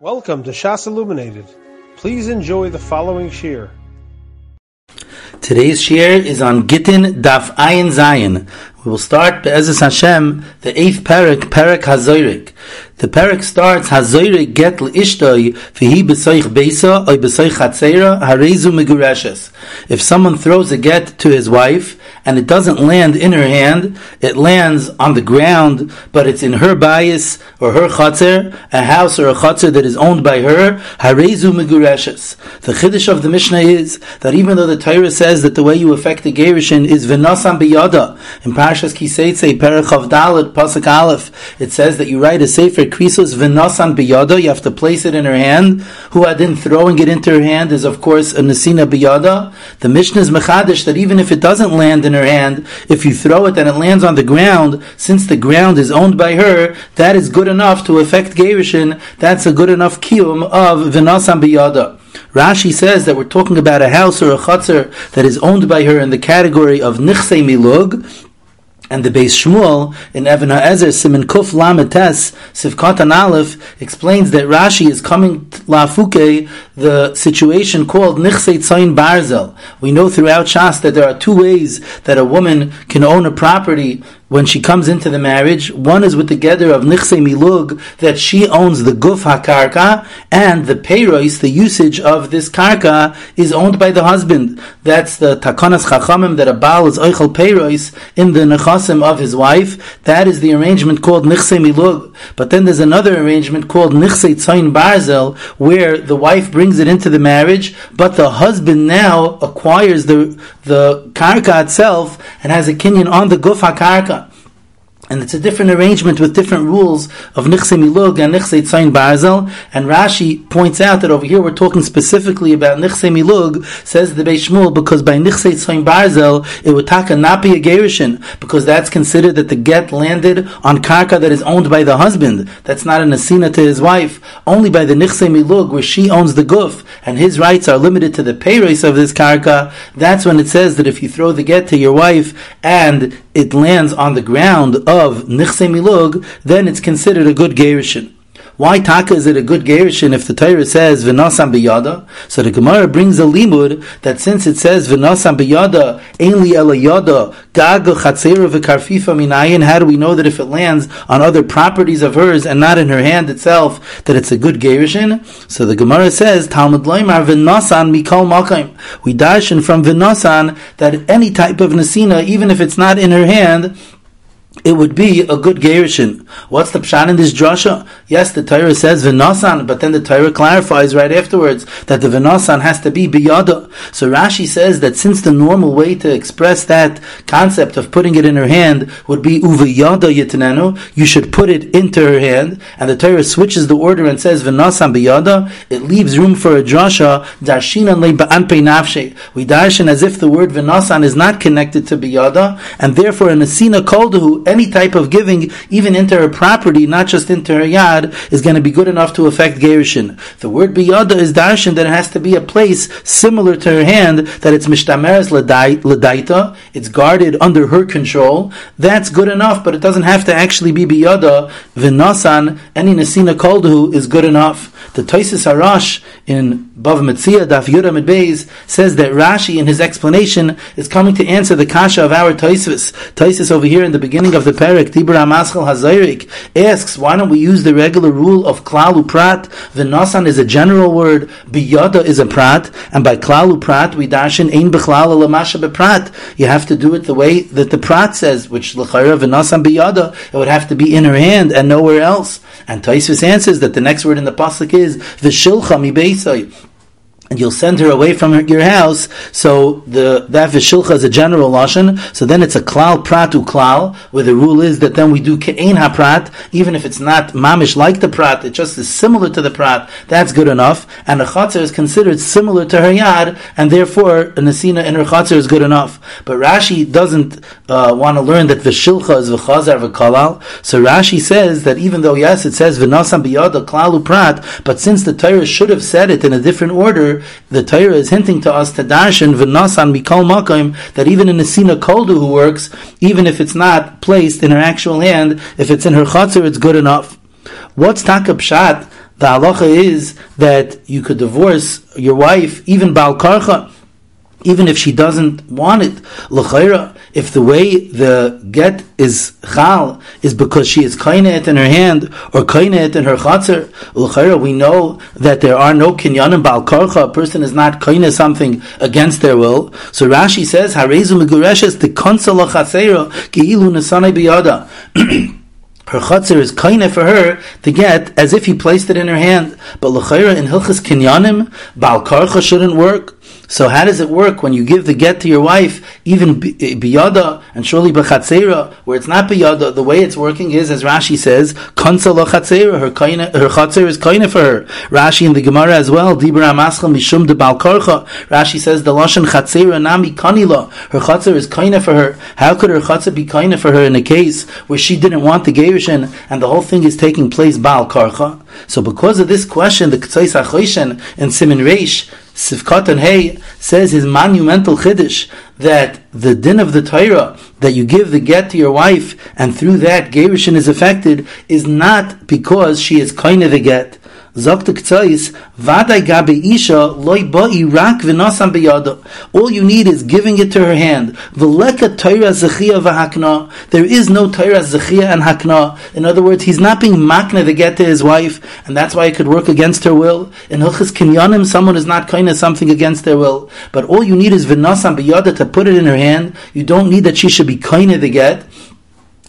Welcome to Shas Illuminated. Please enjoy the following shir. Today's shir is on Gittin Daf Ayin Zayin. We will start Be'ezus Hashem, the eighth parak, parak Hazoirik. The parak starts Hazoirik get l'ishtoi v'hi b'soich beisa oy b'soich chatzera harezu megureshes. If someone throws a get to his wife, and it doesn't land in her hand, it lands on the ground, but it's in her bias or her chatzir, a house or a chatzir that is owned by her, harezu megureshes. The chiddush of the Mishnah is that even though the Torah says that the way you affect the gerushin is v'nasan biyada, in Dalit, Pasuk Aleph, it says that you write a sefer krisus v'nasan biyada, you have to place it in her hand. Who had in throwing it into her hand is of course a nasina biyada. The Mishnah is mechadish that even if it doesn't land in her hand, if you throw it and it lands on the ground, since the ground is owned by her, that is good enough to affect Gerishin. That's a good enough kiyum of Vinasan Biyada. Rashi says that we're talking about a house or a chutzner that is owned by her in the category of nichse milug, and the Beis Shmuel in Even HaEzer Simin Kuf Lametes Sivkatan Aleph explains that Rashi is coming lafuke the situation called Nichse Tzayin Barzel. We know throughout Shas that there are two ways that a woman can own a property when she comes into the marriage. One is with the gather of nichse milug that she owns the guf hakarka, and the peiros, the usage of this karka, is owned by the husband. That's the takonas chachamim that a baal is oichel peiros in the nechasim of his wife. That is the arrangement called nichse milug. But then there's another arrangement called nichse tzayin barzel, where the wife brings it into the marriage, but the husband now acquires the the karka itself and has a kinyan on the guf hakarka. And it's a different arrangement with different rules of Nichse Milug and Nichse Tzayin Barzel. And Rashi points out that over here we're talking specifically about Nichse Milug, says the Beis Shmuel, because by Nichse Tzayin Barzel, it would taka not be a Gerishin, because that's considered that the get landed on Karka that is owned by the husband. That's not an Asina to his wife. Only by the Nichse Milug, where she owns the Guf, and his rights are limited to the pay race of this Karka, that's when it says that if you throw the get to your wife, and it lands on the ground of Nichse Milug, then it's considered a good Gerishin. Why taka is it a good gerushin if the Torah says v'nasam biyada? So the Gemara brings a limud that since it says v'nasam biyada, ainli ela yada, gaga chatzera v'karfifa minayin, how do we know that if it lands on other properties of hers and not in her hand itself, that it's a good gerushin? So the Gemara says, Talmud loimar v'nasan mikol makayim. We darshan from v'nasan that any type of nasina, even if it's not in her hand, it would be a good gerushin. What's the pshan in this drasha? Yes, the Torah says v'nasan, but then the Torah clarifies right afterwards that the v'nasan has to be biyada. So Rashi says that since the normal way to express that concept of putting it in her hand would be uviyada yitanenu, you should put it into her hand, and the Torah switches the order and says v'nasan biyada, it leaves room for a drasha darshinan le ba'anpe nafshe. We darshan as if the word v'nasan is not connected to biyada, and therefore in a sina any type of giving, even into her property, not just into her is going to be good enough to affect Gerushin. The word biyada is darshan that it has to be a place similar to her hand, that it's mishtameres ladaita, it's guarded under her control. That's good enough, but it doesn't have to actually be biyada. Vinasan, any nasina koldu is good enough. The Toisis Arash in Bav Metzia Daf Yudam Beis says that Rashi in his explanation is coming to answer the kasha of our Toisis. Toisis over here in the beginning of the parak Tibur Amaschal Hazayrik asks why don't we use the regular rule of Klalu Prat? V'nasan is a general word, Biyada is a prat, and by Klalu Prat we dashin Ein Bechlal Lamasha Beprat. You have to do it the way that the prat says, which L'chayra V'nasan Biyada, it would have to be in her hand and nowhere else. And Toisis answers that the next word in the pasuk is V'shilcha mi and you'll send her away from her, your house. So the that vishilcha is a general lashon. So then it's a klal pratu klal, where the rule is that then we do ke'ein haprat, even if it's not mamish like the prat, it just is similar to the prat. That's good enough. And a chatzar is considered similar to her yad, and therefore a nasina in her chatzar is good enough. But Rashi doesn't uh, want to learn that vishilcha is v'chazar v'kalal. So Rashi says that even though yes, it says v'nasam biyada klalu prat, but since the Torah should have said it in a different order the Torah is hinting to us to darshan v'nasan mikol makim that even in a sina koldu who works, even if it's not placed in her actual hand, if it's in her chatzir, it's good enough. What's takab pshat the halacha is that you could divorce your wife, even Baal Karcha, even if she doesn't want it. L'chayra, if the way the get is chal is because she is kainet in her hand or kainet in her chatzar, l'chayra, we know that there are no kinyanim bal karcha. A person is not kainet something against their will. So Rashi says, harezu megureshes the konsel chatzera geilu nesanei biyada. her chatzir is kaina for her to get as if he placed it in her hand. But l'chayra in hilchas kinyanim, bal karcha shouldn't work. So how does it work when you give the get to your wife, even eh, biyada and surely b'chatzera, where it's not biyada? The way it's working is, as Rashi says, kansa chatzera. Her her chatzer is kaina for her. Rashi in the Gemara as well. Dibra amaschal mishum de balkarcha. Rashi says the lashon chatzera nami kanila. Her chatzer is kaina for her. How could her chatzer be kaina for her in a case where she didn't want the gerushin and the whole thing is taking place balkarcha? So because of this question, the K'tzais HaChoshen and Simin Reish Sivkot and Hay says his monumental chiddush that the din of the Torah that you give the get to your wife and through that Gerushin is affected is not because she is kind of the get, All you need is giving it to her hand. There is no Torah Zechia and Hakna. In other words, he's not being makna to get to his wife, and that's why it could work against her will. In Hilchis Kinyanim, someone is not kind of something against their will. But all you need is V'Nosam B'Yada to put it in her hand. You don't need that she should be kind of the get.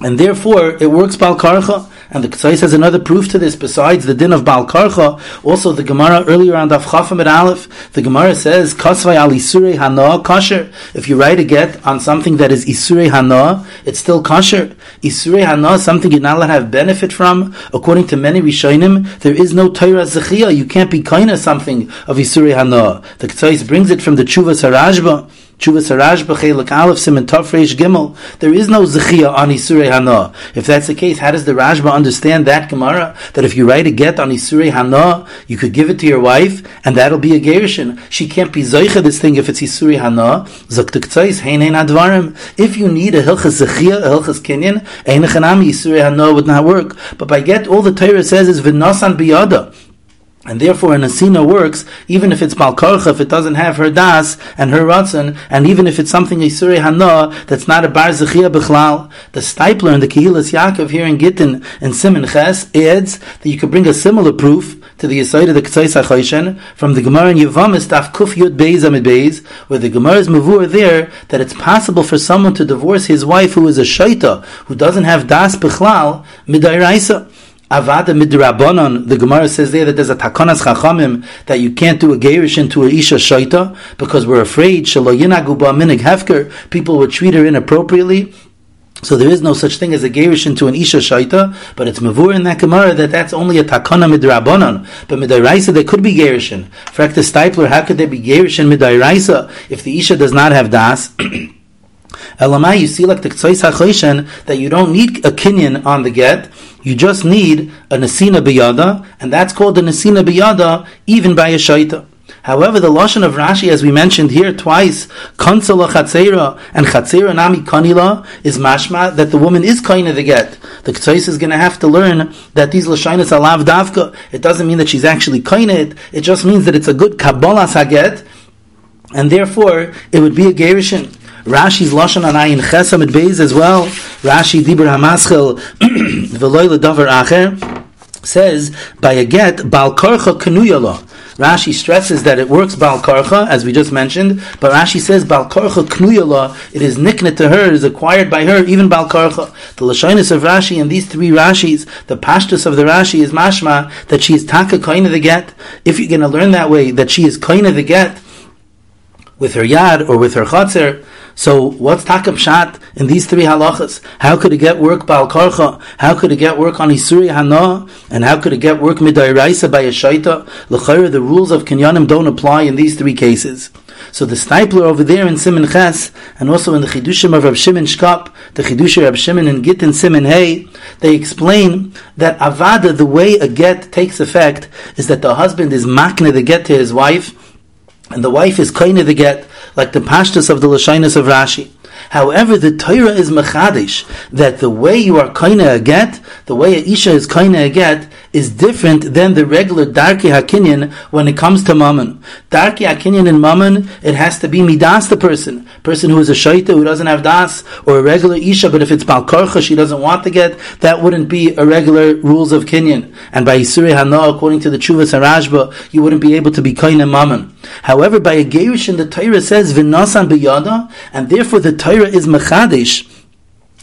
And therefore, it works Bal Karcha. And the Ketzais has another proof to this besides the din of Bal Karcha. Also, the Gemara earlier on Daf Aleph, the Gemara says, Kasvai al Isurei Hana kosher. If you write a get on something that is Isurei Hana, it's still kosher. Isurei Hana, something you're not allowed to have benefit from. According to many Rishonim, there is no Torah Zechia. You can't be kind of something of Isurei Hana. The Ketzais brings it from the Chuvas Harajba. Chuvas Haraj B'chelik Aleph Simon Gimel. There is no Zechia on Isurei Hana. If that's the case, how does the Rajba understand that Gemara? That if you write a get on Isurei Hana, you could give it to your wife, and that'll be a Gerishin. She can't be Zeicha this thing if it's Isurei Hana. Zaktuk Tzais, Advarim. If you need a Hilchas Zechia, a Hilchas Kinyan, Ein Chanami, Isurei Hana would not work. But by get, all the Torah says is V'nasan Biyada. And therefore, an asina works even if it's balkarcha, if it doesn't have her das and her ratzon, and even if it's something isuri hana that's not a bar zechia b'chlal. The Steipler in the Kehilas Yaakov here in Gittin and Simon Ches adds that you could bring a similar proof to the Yisayid of the K'tzais HaChayshen from the Gemara in Yevamis Daf Kuf Yud Beis Amid Beis, where the Gemara is mavur there that it's possible for someone to divorce his wife who is a shaita, who doesn't have das b'chlal, midairaisa. Avada midrabanon. The Gemara says there that there's a takonas chachamim that you can't do a gerish into a isha shaita because we're afraid shelo yinagu minig hefker. People would treat her inappropriately. So there is no such thing as a gerish into an isha shaita, but it's mavur in that Gemara that that's only a takana midrabanon. But midairaisa there could be gerishin. For the Steipler, how could there be gerishin midairaisa if the isha does not have das? Elamai, you see like the Ktsois that you don't need a kinyan on the get, you just need a Nasina Biyada, and that's called a Nasina Biyada even by a Shaita. However, the lashon of Rashi, as we mentioned here twice, kansala chatzera and chatzera nami kanila is mashma that the woman is kind of the get. The Ketzais is going to have to learn that these lashonis are lav davka. It doesn't mean that she's actually kind it. It just means that it's a good kabbalah saget, and therefore it would be a gerishin. Rashi's lashon anayin chesam at beis as well. Rashi dibur hamaschel v'loy ledavar acher says by a get bal karcha kanuyala. Rashi stresses that it works bal karcha as we just mentioned, but Rashi says bal karcha knuyala. It is niknet to her, is acquired by her, even bal karcha. The lashonis of Rashi and these three Rashis, the pashtus of the Rashi is mashma that she is taka kain of the get. If you're going to learn that way that she is kain of the get with her yad or with her chatzir, so what's takam shat in these three halachas? How could it get work bal karcha? How could it get work on isuri hana? And how could it get work midairaisa by a shaita? L'chayr, the rules of kinyanim don't apply in these three cases. So the Steipler over there in Simon Ches, and also in the Chidushim of Rab Shimon Shkop, the Chidush of Rab Shimon in Gittin Simon Hay, they explain that avada, the way a get takes effect, is that the husband is makne the get to his wife, and the wife is kaine the get, like the pashtas of the Lashinus of Rashi. However, the Torah is mechadish that the way you are kaina a get, the way a isha is kaina a get, is different than the regular Darki Hakinyan when it comes to Mammon. Darki Hakinyan in Mammon, it has to be Midas the person. Person who is a Shaita, who doesn't have Das, or a regular Isha, but if it's Balkarcha, she doesn't want to get, that wouldn't be a regular rules of Kinyan. And by Isuri Hana, according to the Chuvas Harajba, you wouldn't be able to be Kain and Mammon. However, by a Gerishin, the Torah says, Vinasan Biyada, and therefore the Torah is Mechadish,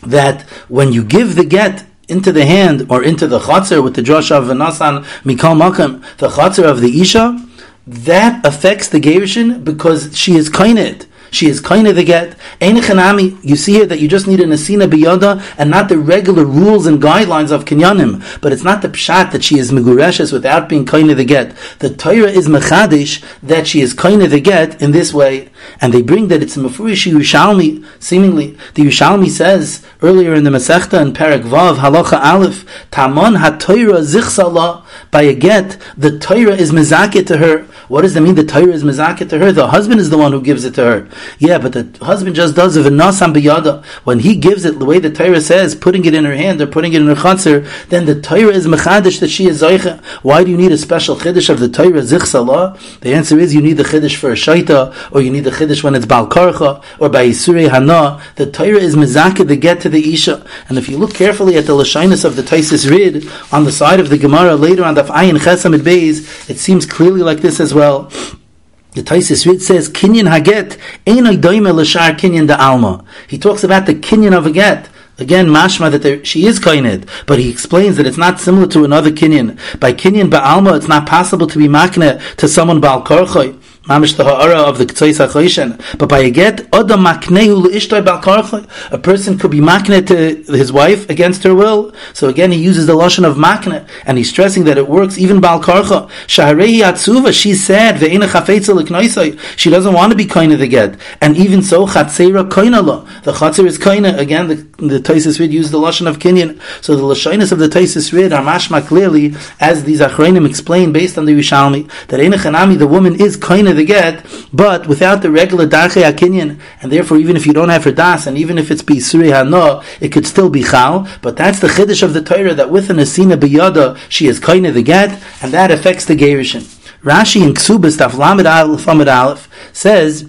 that when you give the get into the hand or into the chatzar with the drasha of Vanasan Mikal Makam, the chatzar of the Isha, that affects the Gerishin because she is kainit. She is kind of the get. Ein you see here that you just need an asina biyada and not the regular rules and guidelines of kinyanim. But it's not the pshat that she is megureshes without being kind of the get. The Torah is mechadish that she is kind of the get in this way. And they bring that it's a mafurish Yerushalmi, seemingly. The Yerushalmi says earlier in the Masechta in Perek Vav, Halacha Aleph, Tamon ha-Torah zichsala, by a get, the Torah is mezakit to her. What does that mean? The Torah is mezakit to her. The husband is the one who gives it to her. Yeah, but the husband just does it biyada. When he gives it, the way the Torah says, putting it in her hand or putting it in her chatzir, then the Torah is mechadish that she is zaycha. Why do you need a special chiddush of the Torah zichsalah? The answer is you need the chiddush for a shaita, or you need the chiddush when it's bal karcha, or by isurei hana. The Torah is mezakit the get to the isha. And if you look carefully at the lashinus of the Taisis Rid on the side of the Gemara later on the Ayin Chesam Beis, it seems clearly like this as well. The Taisis Rid says, Kinyan Haget, Einoi Doime Lashar Kinyan da Alma. He talks about the Kinyan of a get. Again, mashma that there, she is kainid, but he explains that it's not similar to another kinyan. By kinyan ba'alma, it's not possible to be makne to someone ba'al korchoy mamish the ha'ara of the Ktsois HaChoishen. But by a get, maknehu A person could be makne to his wife against her will. So again, he uses the lotion of makne, and he's stressing that it works even bal karcha. Shaharehi atzuva, she's sad, chafetza. She doesn't want to be kaina the get. And even so, chatzera kainala. The chatzer is kaina. Again, the, the Taisis Rid used the lotion of kinyan. So the lashinus of the Taisis Rid are mashma clearly, as these achreinim explain based on the Yerushalmi, that ena chanami, the woman is the get, but without the regular darche akinyan, and therefore even if you don't have her das, and even if it's bisuri hano, it could still be chal. But that's the chiddush of the Torah that with an asina biyada she is kaina the get, and that affects the gerishin. Rashi in Ksubas Taf Lamed Aleph Aleph says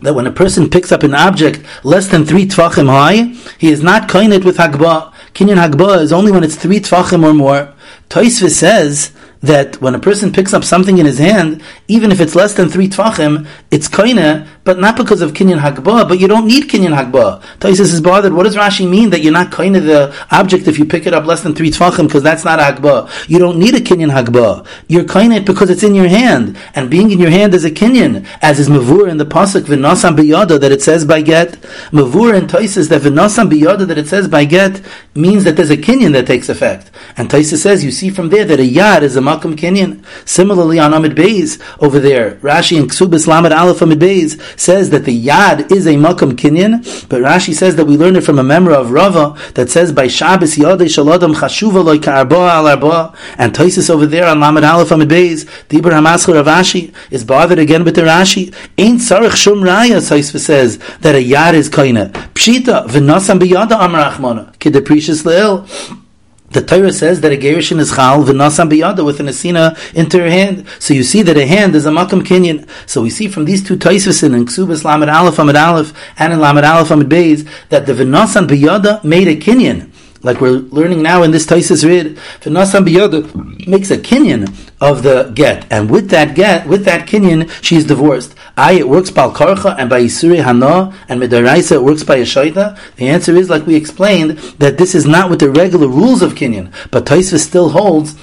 that when a person picks up an object less than three tvachim high, he is not kainit with hagba. Kinyan hagba is only when it's three tvachim or more. Toisva says that when a person picks up something in his hand, even if it's less than three tvachim, it's koine, but not because of kinyan hagba, but you don't need kinyan hagba. Taisus is bothered. What does Rashi mean that you're not koine the object if you pick it up less than three tvachim, because that's not hagba. You don't need a kinyan hagba. You're koine it because it's in your hand, and being in your hand is a kinyan, as is mavur in the pasuk v'nasam biyada that it says by get. Mavur in Taisus that v'nasam biyada that it says by get means that there's a kinyan that takes effect. And Taisus says you see from there that a yad is a makam Kenyan. Similarly on Amid Beis over there, Rashi in Ksubis Lamed Aleph Amid Beis says that the yad is a makam Kenyan, but Rashi says that we learn it from a memory of Rava that says by Shabbos yadei shalodam chashuva loy ka'arba al arba, and Taisus over there on Lamed Aleph Amid Beis, Dibur Hamaschur Ravashi is bothered again with the Rashi. Ain't sarich shum raya, Taisus says that a yad is kaina. Pshita v'nasam biyada amar achmana. Kid leil. The Torah says that a Gerishin is chal v'nasam biyada with an asina into her hand. So you see that a hand is a makam kinyan. So we see from these two Taisvasin in Ksubas Lamed Aleph Amid Aleph and in Lamed Aleph Amid Beis that the v'nasam biyada made a kinyan. Like we're learning now in this Taisis Rid, v'nasam biyada makes a kinyan of the get. And with that get, with that kinyan, she's divorced. I, it works by Karcha, and by Isuri Hana, and Midaraisa, it works by a Shaita? The answer is, like we explained, that this is not with the regular rules of Kinyan, but Taisva still holds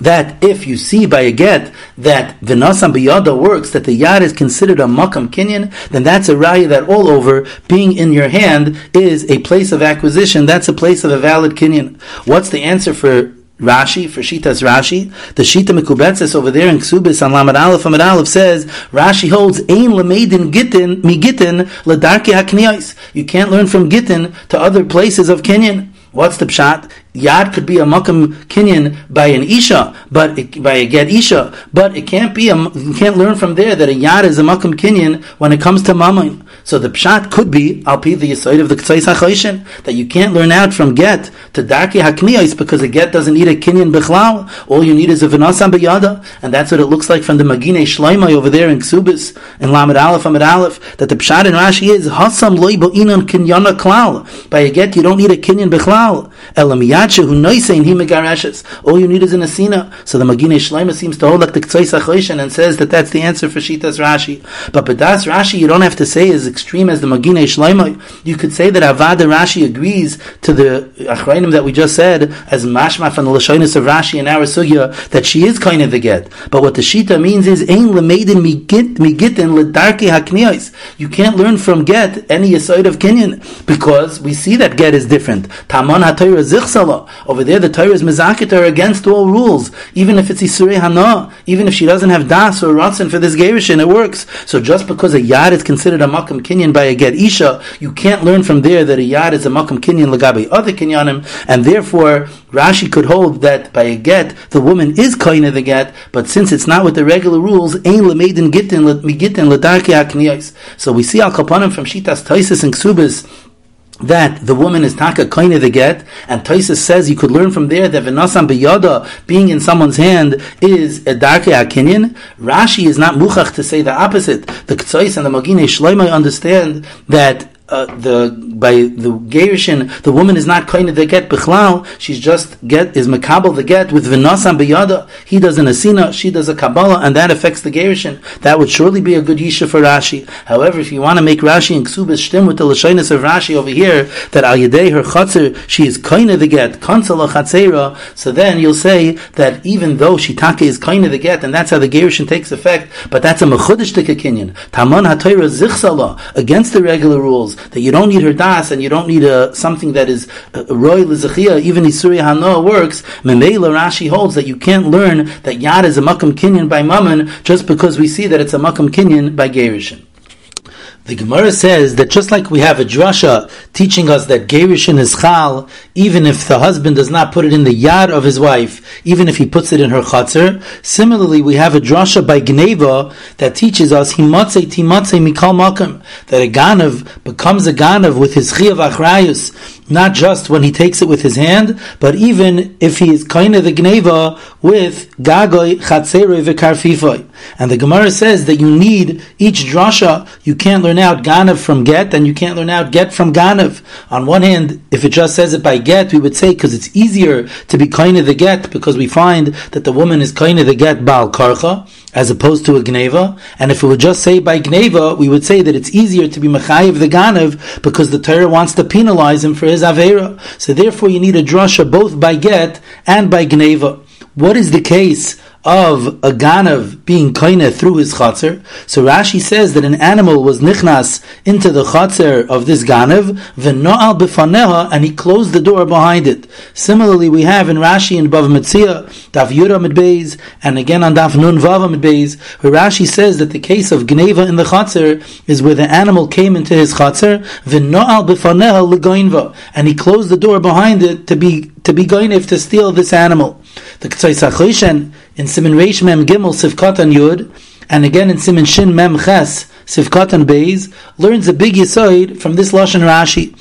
that if you see by a get that Vinasam Biyada works, that the yad is considered a makam kinyan, then that's a raya that all over being in your hand is a place of acquisition. That's a place of a valid kinyan. What's the answer for Rashi, for Shitas Rashi, the Shita Mekubetzes over there in Ksubis on Lamed Aleph Amid Aleph says, Rashi holds, Ein lemedin gittin, mi gittin, ledarki hakniyais. You can't learn from gittin to other places of Kenyan. What's the pshat? Yad could be a makam kinyan by an isha, but it, by a get isha, but it can't be a, you can't learn from there that a yad is a makam kinyan when it comes to mammon. So the pshat could be al pi the yisoid of the k'tzais ha'choishin that you can't learn out from get to darki hakniyos because a get doesn't need a kinyan bichlal. All you need is a v'nasam b'yada, and that's what it looks like from the magine shleimai over there in Ksubis in Lamed Aleph Amid Aleph that the pshat in Rashi is hasam loy inon kinyana klal. By a get you don't need a kinyan bichlal. Elamiyah Who noisein he megareshes. All you need is an asina. So the Magine Shleima seems to hold like the Ktsois Achoshen and says that that's the answer for Shitas Rashi. But Badas Rashi you don't have to say as extreme as the Magine Shleima. You could say that Avada Rashi agrees to the Achrayim that we just said as mashma from the Lashonis of Rashi and our Sugya that she is kind of the get. But what the Shita means is ein lemeidin migit migitin ledarki hakniyos. You can't learn from get any aside of Kenyan because we see that get is different. Taman HaTorah zichsal over there, the Torah is mezakit against all rules, even if it's isurei hana, even if she doesn't have das or ratzin for this gerushin, it works. So just because a yad is considered a makam kinyan by a get isha, you can't learn from there that a yad is a makam kinyan legabe other kinyanim, and therefore Rashi could hold that by a get the woman is kaina the get, but since it's not with the regular rules, ein lemeidin gitin migitin ledarki akniyos. So we see al kapanim from shitas taisis and ksubis that the woman is taka koine the get, and Toisus says you could learn from there that v'nasam biyada being in someone's hand is a darke akinyan. Rashi is not muchach to say the opposite. The Ktsois and the Magine Shloimei understand that uh, the by the gerushin, the woman is not kind of the get bichlal. She's just get is makabel the get with v'nasam biyada. He does an asina, she does a kabbalah, and that affects the gerushin. That would surely be a good yisha for Rashi. However, if you want to make Rashi and Ksubas shtim with the lashonis of Rashi over here, that al yedei her chatzir she is kind of the get kansala chatzera. So then you'll say that even though shitake is kind of the get, and that's how the gerushin takes effect, but that's a mechudish kinyan. Taman hatayra zichsala against the regular rules that you don't need her das and you don't need a, something that is uh, roy lezachia, even Isuri Hanoah works, Memela Rashi holds that you can't learn that Yad is a Makam Kinyan by Mammon just because we see that it's a Makam Kinyan by Gerishin. The Gemara says that just like we have a drasha teaching us that Gerishin is chal, even if the husband does not put it in the yard of his wife, even if he puts it in her chatzar, similarly we have a drasha by Gneva that teaches us himatzei timatzei mikal makam, that a ganav becomes a ganav with his chiyav achrayus, not just when he takes it with his hand, but even if he is kind of the gneva with gagoy chatzere v'karfifoy. And the Gemara says that you need each drasha. You can't learn out ganav from get, and you can't learn out get from ganav. On one hand, if it just says it by get, we would say because it's easier to be kind of the get because we find that the woman is kind of the get bal karcha as opposed to a gneva. And if it would just say by gneva, we would say that it's easier to be mechayiv the ganav because the Torah wants to penalize him for his avera. So therefore, you need a drasha both by get and by gneva. What is the case of a ganav being koine through his chatzar. So Rashi says that an animal was nichnas into the chatzar of this ganav, v'no'al b'faneha, and he closed the door behind it. Similarly, we have in Rashi and Bav Metzia, Daf Yura Midbeis, and again on Daf Nun Vava Midbeis, where Rashi says that the case of gneva in the chatzar is where the animal came into his chatzar, v'no'al b'faneha l'goinva, and he closed the door behind it to be to be going if to steal this animal. The K'tzai in Simin Reish Mem Gimel Sivkatan Yud, and again in Simin Shin Mem Ches Sivkatan Beis, learns a big yisoid from this Lashon Rashi.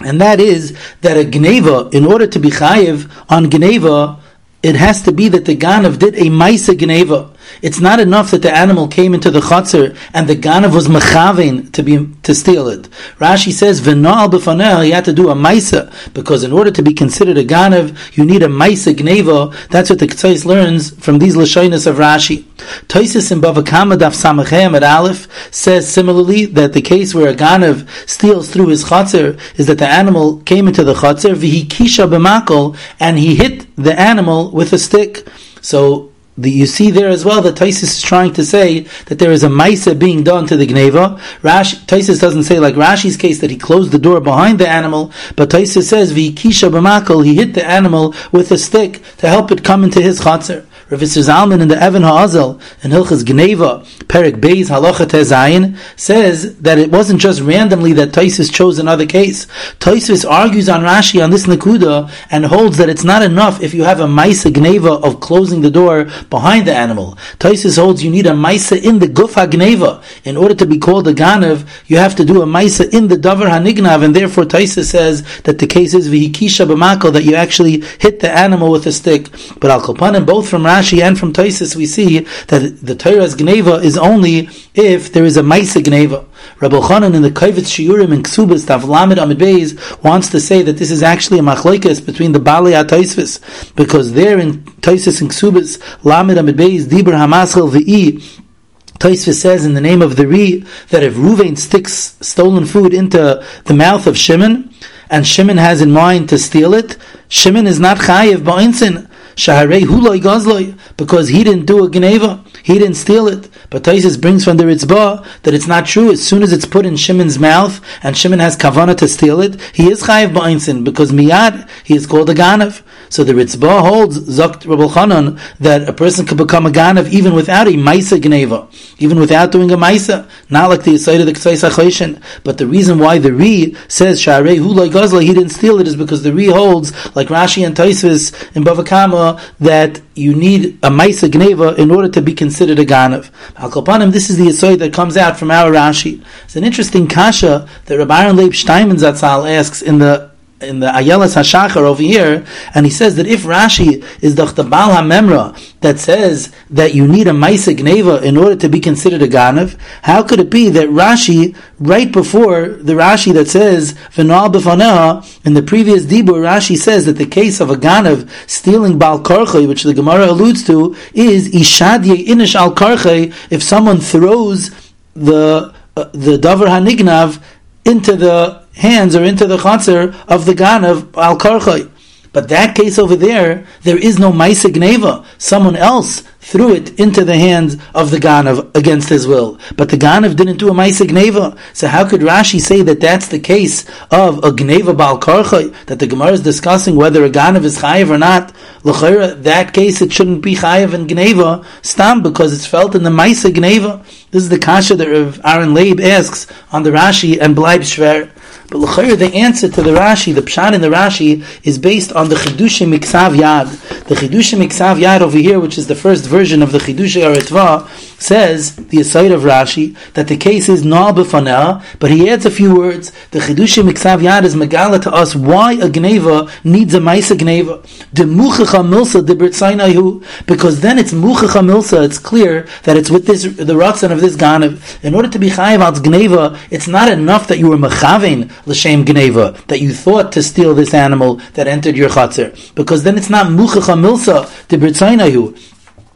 And that is that a Gneva, in order to be chayiv on Gneva, it has to be that the Ganav did a Maisa Gneva. It's not enough that the animal came into the chutzner and the ganav was mechavein to be to steal it. Rashi says v'nal b'faneh he had to do a maisa because in order to be considered a ganav you need a maisa gneva. That's what the Ketzais learns from these lashonis of Rashi. Toisis in Bavakama daf samachem at Aleph says similarly that the case where a ganav steals through his chutzner is that the animal came into the chutzner v'hi kisha b'makol and he hit the animal with a stick. So you see there as well that Taisus is trying to say that there is a maisa being done to the gneva. Rash, Taisus doesn't say like Rashi's case that he closed the door behind the animal, but Taisus says v'kisha b'makol he hit the animal with a stick to help it come into his chatzar. Rav Zalman in the Evan Ha'azel in Hilchas Gneva, Perik Beis Halacha Tezayin, says that it wasn't just randomly that Taisus chose another case. Taisus argues on Rashi on this Nakuda and holds that it's not enough if you have a Maisa Gneva of closing the door behind the animal. Taisus holds you need a Maisa in the Gufa Gneva. In order to be called a Ganav, you have to do a Maisa in the Davar Hanignav, and therefore Taisus says that the case is Vihikisha B'mako, that you actually hit the animal with a stick. But Al Kopanim, both from Rashi and from Taisus, we see that the Torah's Gneva is only if there is a Maisa Gneva. Rabbi Chanan in the Kaivetz Shiurim in Ksubas Tav Lamed Amid Beis wants to say that this is actually a machlekes between the Bali Ataisvis because there in Taisis and Ksubas Lamed Amid Beis Dibur Hamaschel V'i Taisva says in the name of the Ri that if Ruvain sticks stolen food into the mouth of Shimon, and Shimon has in mind to steal it, Shimon is not chayiv ba'insin. Shaharei huloi gazloi, because he didn't do a geneva, he didn't steal it. But Taisus brings from the Ritzbah that it's not true. As soon as it's put in Shimon's mouth, and Shimon has kavana to steal it, he is chayiv ba'insin, because miyad, he is called a ganav. So the Ritzbah holds, Zokt Rabbi Chanan, that a person could become a Ganav even without a Maisa Gneva, even without doing a Maisa, not like the Yisayid of the Ksais HaChoshen. But the reason why the Ri says, Sharei Hulai Gazla, he didn't steal it, is because the Ri holds, like Rashi and Taisvis in Bavakama, that you need a Maisa Gneva in order to be considered a Ganav. Al this is the Yisayid that comes out from our Rashi. It's an interesting kasha that Rabbi Aaron Leib Steinman Zatzal asks in the in the Ayelas Hashachar over here, and he says that if Rashi is the Bal HaMemra that says that you need a Maisa Gneva in order to be considered a Ganav, how could it be that Rashi, right before the Rashi that says V'nal B'faneha, in the previous Dibur, Rashi says that the case of a Ganav stealing Bal Karchay, which the Gemara alludes to, is Ishadye Inish Al Karchay, if someone throws the uh, the Davar Hanignav into the hands or into the chatzar of the gan of al karchay. But that case over there, there is no Maisa Gneva. Someone else threw it into the hands of the Ganav against his will. But the Ganav didn't do a Maisa Gneva. So how could Rashi say that that's the case of a Gneva Bal Karchay, that the Gemara is discussing whether a Ganav is Chayiv or not? L'chayra, that case it shouldn't be Chayiv and Gneva, stam, because it's felt in the Maisa Gneva. This is the kasha that Aaron Leib asks on the Rashi and Bleib Shver. But l'chayr, the answer to the Rashi, the pshat in the Rashi, is based on the Chidushim Miksav Yad. The Chidushim Miksav Yad over here, which is the first version of the Chidush Aretva, says, the aside of Rashi, that the case is Na'al B'faneh, but he adds a few words. The Chidushim Miksav Yad is Megala to us why a Gneva needs a Maisa Gneva. De Muchacha Milsa de Bertzainayu, because then it's Muchacha Milsa, it's clear that it's with this, the Ratzon of this Ganav. In order to be Chayiv Gneva, it's not enough that you were L'shem gneva that you thought to steal this animal that entered your chatzir, because then it's not muchacha milsa to.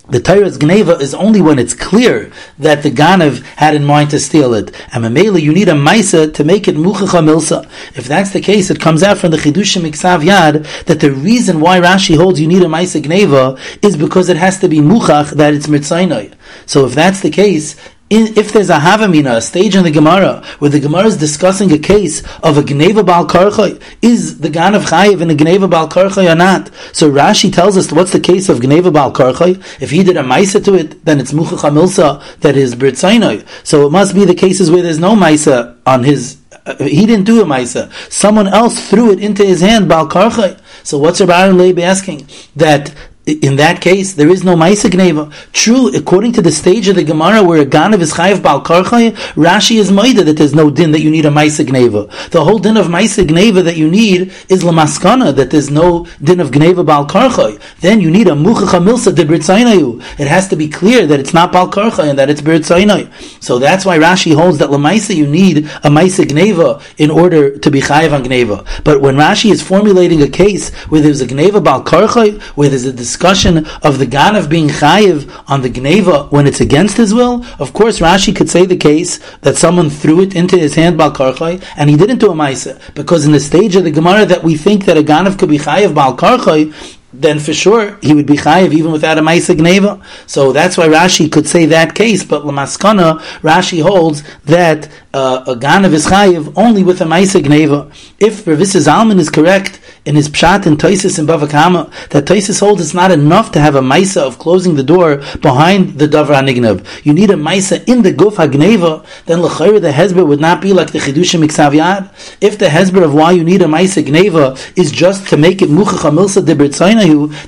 The Torah's Gneva is only when it's clear that the Ganav had in mind to steal it. And Mamela, you need a Maisa to make it Muchacha Milsa. If that's the case, it comes out from the Chidushim Iksav Yad that the reason why Rashi holds you need a Maisa Gneva is because it has to be Muchach that it's Mitzainoi. So if that's the case, in, if there's a Havamina, a stage in the Gemara, where the Gemara is discussing a case of a Gneva Bal Karchay, is the Gan of Chayiv in a Gneva Bal Karchay or not? So Rashi tells us what's the case of Gneva Bal Karchay. If he did a Maisa to it, then it's Mucha Chamilsa that is Birtzainoi. So it must be the cases where there's no Maisa on his uh, he didn't do a Maisa. Someone else threw it into his hand, Bal Karchay. So what's Rabbi Leib asking? That in that case, there is no Maisa Gneva. True, according to the stage of the Gemara where a Ganav is Chayiv Bal Karchay, Rashi is Maida that there's no din that you need a Maisa Gneva. The whole din of Maisa Gneva that you need is Lamaskana, that there's no din of Gneva Bal Karchay. Then you need a Muchacha Milsa de Britzainayu. It has to be clear that it's not Bal Karchay and that it's Britzainayu. So that's why Rashi holds that Lamaisa you need a Maisa Gneva in order to be Chayiv on Gneva. But when Rashi is formulating a case where there's a Gneva Bal Karchay, where there's a discussion of the Ganav being chayiv on the Gneva when it's against his will, of course Rashi could say the case that someone threw it into his hand Bal Karchay and he didn't do a Maisa. Because in the stage of the Gemara that we think that a Ganav could be chayiv Bal Karchay, then for sure he would be chayiv even without a ma'isa gneva. So that's why Rashi could say that case. But lamaskana, Rashi holds that uh, a ganav is chayiv only with a maisa gneva. If Rav Zalman is correct in his pshat and Toisis in Bava Kama, that Toisis holds it's not enough to have a maisa of closing the door behind the davar hanignav. You need a maisa in the guf hagneva. Then lechayr the hezber would not be like the chidushim iksav If the hezber of why you need a maisa gneva is just to make it muchach amilsa de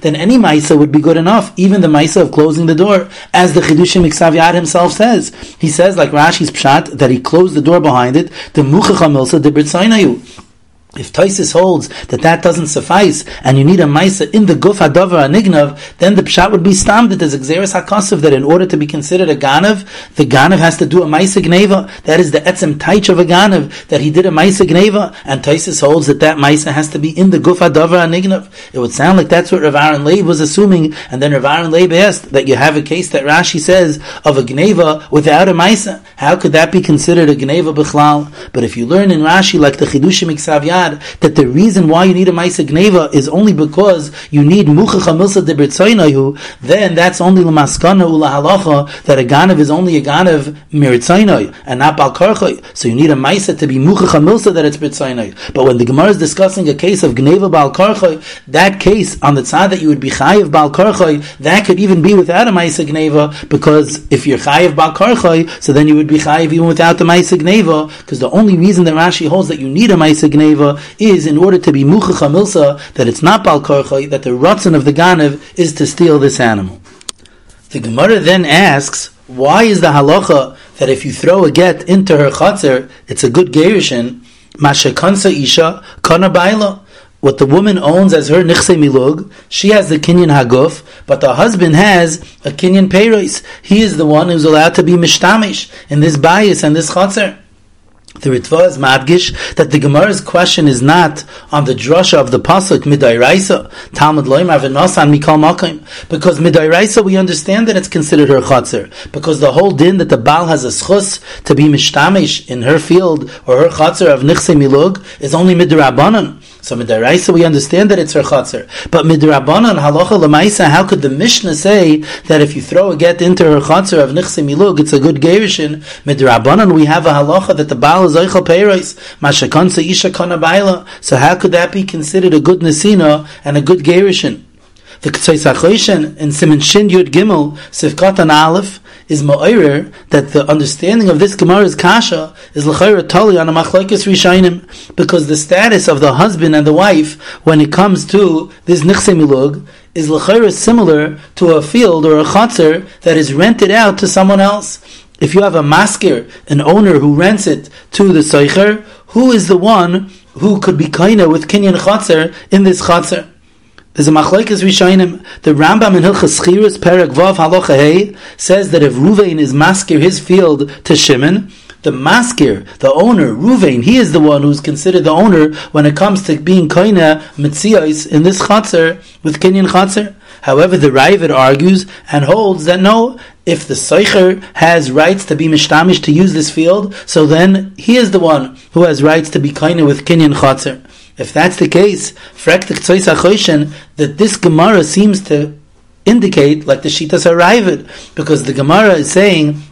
then any maisa would be good enough. Even the maisa of closing the door, as the chidushim iksav himself says. He says like Rashi's pshat that he closed the door behind it, the muchach milsa de if Taisis holds that that doesn't suffice, and you need a Maisa in the Guf Hadavar Anignav, then the Pshat would be stam that there's a Xeris HaKasav, that in order to be considered a Ganav, the Ganav has to do a Maisa Gneva. That is the Etzem Taich of a Ganav, that he did a Maisa Gneva, and Taisis holds that that Maisa has to be in the Guf Hadavar Anignav. It would sound like that's what Rav Aaron Leib was assuming, and then Rav Aaron Leib asked that you have a case that Rashi says of a Gneva without a Maisa. How could that be considered a Gneva Bichlal? But if you learn in Rashi, like the Chidushim That the reason why you need a Maisa Gneva is only because you need Muchacha Milsa de Britzainayu, then that's only Lamaskana Ula Halacha that a Ganav is only a Ganav Miritzainay and not Balkarchay. So you need a Maisa to be Muchacha Milsa that it's Britzainay. But when the Gemara is discussing a case of Gneva Balkarchay, that case on the side that you would be Chayiv Balkarchay, that could even be without a Maisa Gneva because if you're Chayiv Balkarchay, so then you would be Chayiv even without the Maisa Gneva because the only reason that Rashi holds that you need a Maisa Gneva is in order to be muchach milsa that it's not bal that the rotzen of the ganev is to steal this animal. The Gemara then asks, why is the halacha that if you throw a get into her chatzir, it's a good gerushin, mashakansa isha kana baila, what the woman owns as her nichse milug, she has the kinyan haguf, but the husband has a kinyan peiros. He is the one who's allowed to be mishtamish in this bias and this chatzir. The Ritva is madgish that the Gemara's question is not on the drasha of the pasuk midairaisa Talmud loymar v'nasan mikal makim because midairaisa we understand that it's considered her chatzir because the whole din that the Baal has a schus to be mishtamish in her field or her chatzir of nichse milug is only midrabanan. So midaraisa we understand that it's her chatzir, but midrabanan halacha lemaisa how could the Mishnah say that if you throw a get into her chatzir of nichse milug it's a good gerishin? Midrabanan we have a halacha that the Baal is oichel peiros mashakansa isha kana So how could that be considered a good nesina and a good gerishin? The Ketzais HaChoshen in Siman Shin Yud Gimel Sivkat and Aleph is ma'orer that the understanding of this Gemara's kasha is l'chayra tali on a machlekes rishayim because the status of the husband and the wife when it comes to this nichse milug is l'chayra similar to a field or a chatzar that is rented out to someone else. If you have a masker, an owner who rents it to the seicher, who is the one who could be kaina with kinyan chatzar in this chatzar? There's a machlekes rishonim. The Rambam in Hilchas Chirus Perek Vav Halacha Hey says that if Ruvain is maskir his field to Shimon, the maskir, the owner, Ruvain, he is the one who's considered the owner when it comes to being koina mitzios in this chatzar with Kenyan chatzar. However, the Ravid argues and holds that no, if the Seicher has rights to be mishtamish to use this field, so then he is the one who has rights to be koina with Kenyan chatzar. If that's the case, that this Gemara seems to indicate like the Shitas HaRavid, because the Gemara is saying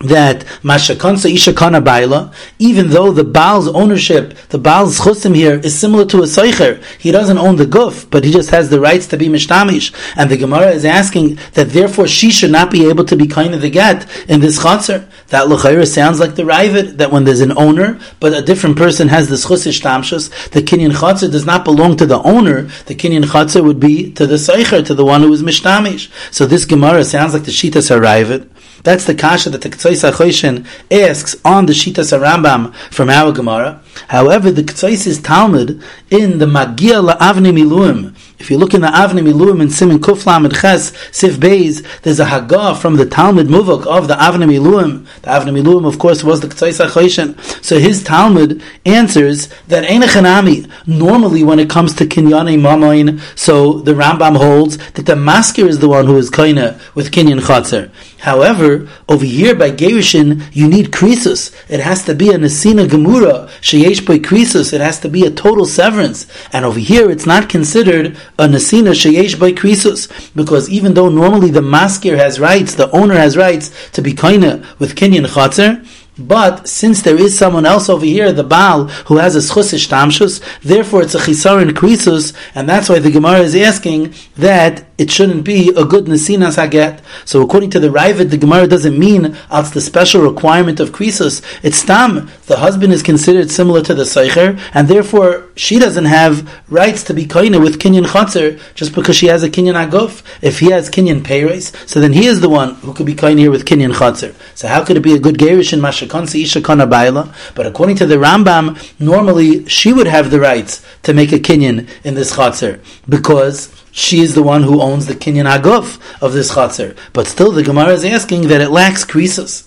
that Mashakansa Isha Kana Baila, even though the Baal's ownership, the Baal's chusim here is similar to a Seicher, he doesn't own the guf, but he just has the rights to be Mishtamish. And the Gemara is asking that therefore she should not be able to be kind of the get in this chatzar. That Luchayra sounds like the Ravid, that when there's an owner, but a different person has the Chusish Tamshus, the Kinyan chatzar does not belong to the owner, the Kinyan chatzar would be to the Seicher, to the one who is Mishtamish. So this Gemara sounds like the Shitas Ravid. That's the kasha that the Ketzais HaChoshen asks on the Shitas Rambam from our Gemara. However, the Ketzais talmid in the Magia LaAvni Miluim, if you look in the Avni Miluim in Simin Kuflam and Ches, Sif Beis, there's a Haggah from the talmid Muvok of the Avni Miluim. The Avni Miluim, of course, was the Ketzais HaChoshen. So his talmid answers that Einachanami, normally when it comes to Kinyane Mamoin, so the Rambam holds that the masker is the one who is Kaina with Kinyan Chatzar. However, over here by Gerushin, you need krisus. It has to be a Nesina Gemura, Sheyesh by krisus. It has to be a total severance. And over here, it's not considered a Nesina Sheyesh by krisus. Because even though normally the maskir has rights, the owner has rights to be kaina with Kenyan Chatzar, but since there is someone else over here, the Baal, who has a schus tamshus, therefore it's a chisaron krisus, and that's why the Gemara is asking that it shouldn't be a good nesinas haget. So according to the Ravid, the Gemara doesn't mean it's the special requirement of krisus. It's tam. The husband is considered similar to the seicher, and therefore she doesn't have rights to be koine with kinyan chatzir just because she has a kinyan aguf. If he has kinyan peiris, so then he is the one who could be koine here with kinyan chatzir. So how could it be a good gerish in mashakonsi isha kana baila? But according to the Rambam, normally she would have the rights to make a kinyan in this chatzir because she is the one who owns the kinyan aguf of this chatzir. But still, the Gemara is asking that it lacks creases.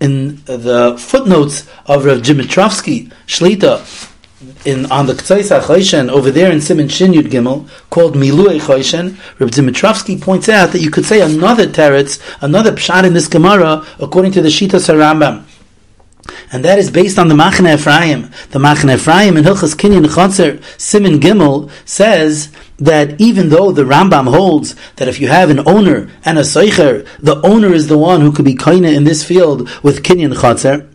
In the footnotes of Rav Dimitrovsky Shlita, in on the Ktsaisa Choshen over there in Simon Shin Yud Gimel called Milui Choshen, Rav Dimitrovsky points out that you could say another teretz, another pshat in this Gemara according to the Shita Sarambam. And that is based on the Machne Ephraim. The Machne Ephraim in Hilchas Kinyan Chotzer Simon Gimel says that even though the Rambam holds that if you have an owner and a Seicher, the owner is the one who could be kaina in this field with Kinyan Chotzer,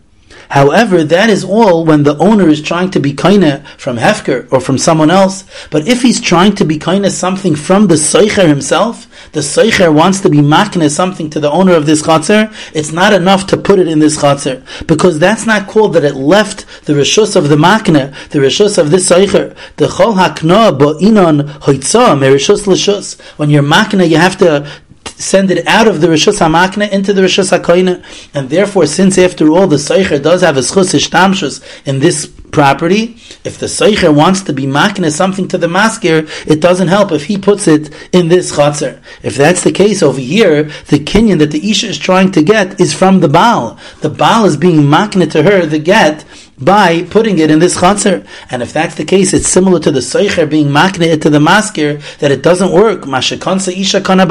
However, that is all when the owner is trying to be kaina from Hefker or from someone else. But if he's trying to be kaina something from the Seicher himself, the Seicher wants to be makna something to the owner of this chatzir, it's not enough to put it in this chatzir. Because that's not called that it left the Rishus of the makna, the Rishus of this Seicher. The Chol Hakna Ba'inon Hoitza Merishus Lishus. When you're makna, you have to send it out of the Rishus HaMakna into the Rishus HaKoina. And therefore, since after all the Seicher does have a schus ishtamshus in this property, if the Seicher wants to be makna something to the maskir, it doesn't help if he puts it in this chatzar. If that's the case over here, the kinyan that the Isha is trying to get is from the Baal. The Baal is being makna to her, the get, by putting it in this chatzar. And if that's the case, it's similar to the soicher being makne to the maskir, that it doesn't work. Mashakonsa isha kana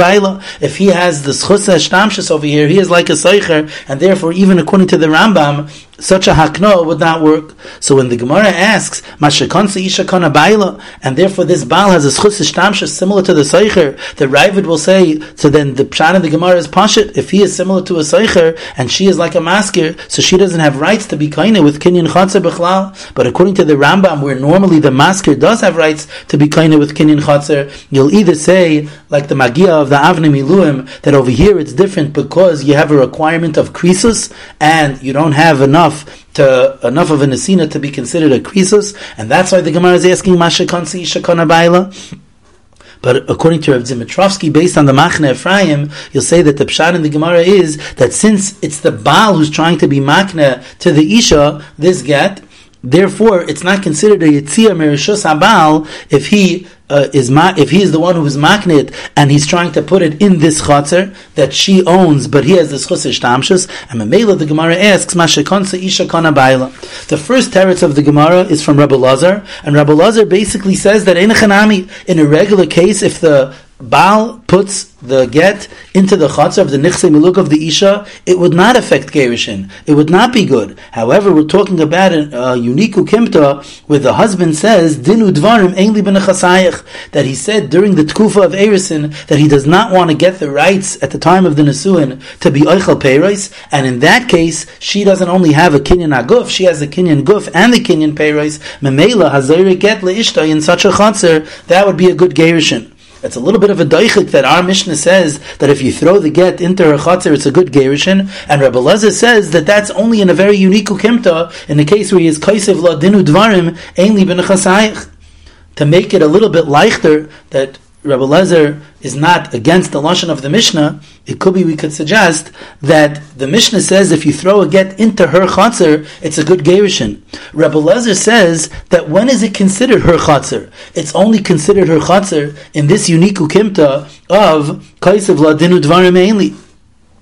If he has the schusa shtamshus over here, he is like a soicher, and therefore, even according to the Rambam, such a hakno would not work. So when the Gemara asks, Mashakonsa isha kana baila, and therefore this Baal has a schus similar to the Seicher, the Ravid will say, so then the Pshan of the Gemara is Pashit, if he is similar to a Seicher, and she is like a maskir, so she doesn't have rights to be kaina with kinyan chatzah b'chlal. But according to the Rambam, where normally the maskir does have rights to be kaina with kinyan chatzah, you'll either say, like the Magia of the Avnei Miluim, that over here it's different because you have a requirement of krisus, and you don't have enough enough to enough of a nesina to be considered a krisus, and that's why the Gemara is asking Masha Kansi Shakona Baila. But according to Rav Dimitrovsky, based on the Machne Ephraim, you'll say that the pshat in the Gemara is that since it's the Baal who's trying to be Machne to the Isha, this get, therefore it's not considered a Yitzia Merishus Abal if he uh, is ma- if he is the one who is maknit and he's trying to put it in this chotzer that she owns, but he has this chusish tamshus, and Mamela the Gemara asks, Mashakonsa isha kana baila. The first teretz of the Gemara is from Rabbi Lazar, and Rabbi Lazar basically says that in a in a regular case, if the Baal puts the get into the chatzar of the nichse miluk of the isha, it would not affect gerushin. It would not be good. However, we're talking about a, a unique ukimta where the husband says dinu dvarim ainli benachasayich that he said during the tkufa of erisin that he does not want to get the rights at the time of the nesuin to be oichel peiros, and in that case she doesn't only have a kinyan aguf, she has a kinyan guf and the kinyan peiros. Memela hazayre get leishta in such a chatzar that would be a good gerushin. It's a little bit of a daichik that our Mishnah says that if you throw the get into her chatzir, it's a good gerushin, and Rabbi Lezer says that that's only in a very unique ukimta, in the case where he is kaisev la dinu dvarim, ainli ben To make it a little bit leichter, that Rabbi Lezer is not against the lashon of the Mishnah, it could be we could suggest that the Mishnah says if you throw a get into her chatzir, it's a good gerushin. Rabbi Lezer says that when is it considered her chatzir? It's only considered her chatzir in this unique ukimta of kaisav ladinu dvarim mainly.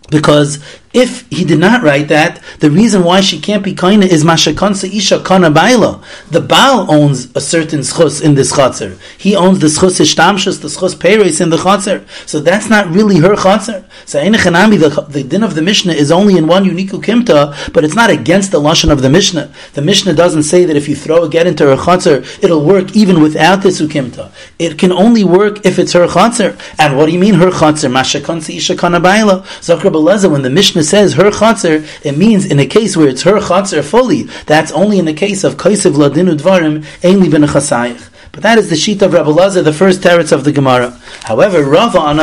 Because if he did not write that, the reason why she can't be kaina is mashakansa isha kana baila. The Baal owns a certain schus in this chatzar. He owns the schus ishtamshus, the schus peres in the chatzar. So that's not really her chatzar. So the, the din of the Mishnah is only in one unique ukimta, but it's not against the lashon of the Mishnah. The Mishnah doesn't say that if you throw a get into her chatzar, it'll work even without this ukimta. It can only work if it's her chatzar. And what do you mean her chatzar? Mashakansa isha kana baila. Zakra when the Mishnah Says her chatzar, it means in a case where it's her chatzar fully, that's only in the case of kaisev ladinu dvarim, ainli ben chasayich. But that is the sheet of Rabbi Lazar, the first teretz of the Gemara. However, Rava on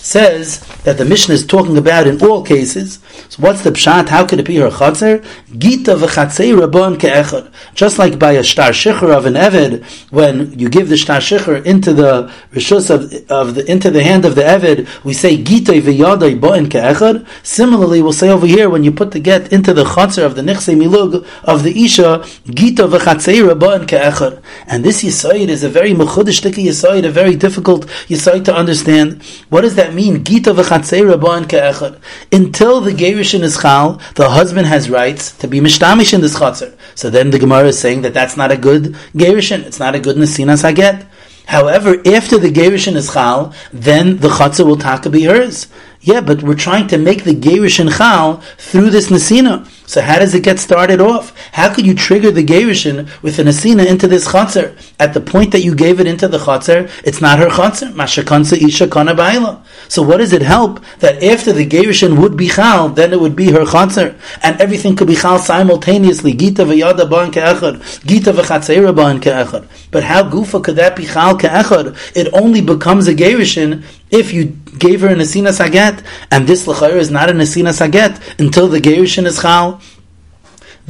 says that the Mishnah is talking about in all cases. So what's the pshat? How could it be her chatzar? Gita v'chatzei rabon ke'echad. Just like by a star shicher of an eved, when you give the star shicher into the rishus of, of the, into the hand of the eved, we say gita v'yadai bo'en ke'echad. Similarly, we'll say over here, when you put the get into the chatzar of the nichse milug of the isha, gita v'chatzei rabon ke'echad. And this is Yisoid is a very mechudish Yisoid, a very difficult Yisoid to understand. What does that mean? Gita v'chatzei rabban ke'echad. Until the Gerishin is chal, the husband has rights to be mishtamish in this chatzar. So then the Gemara is saying that that's not a good Gerishin. It's not a good Nesinas Haget. However, after the Gerishin is chal, then the chatzar will taka be hers. Yeah, but we're trying to make the Gerishin chal through this Nesina. So how does it get started off? How could you trigger the Gerishin with an Asina into this Chatzar? At the point that you gave it into the Chatzar, it's not her Chatzar. Mashakansa Isha Kana Baila. So what does it help that after the Gerishin would be Chal, then it would be her Chatzar? And everything could be Chal simultaneously. Gita v'yada ba'an ke'echad. Gita v'chatzeira ba'an ke'echad. But how gufa could that be Chal ke'echad? It only becomes a Gerishin if you gave her an Asina Saget, and this L'chayr is not an Asina Saget until the Gerishin is Chal.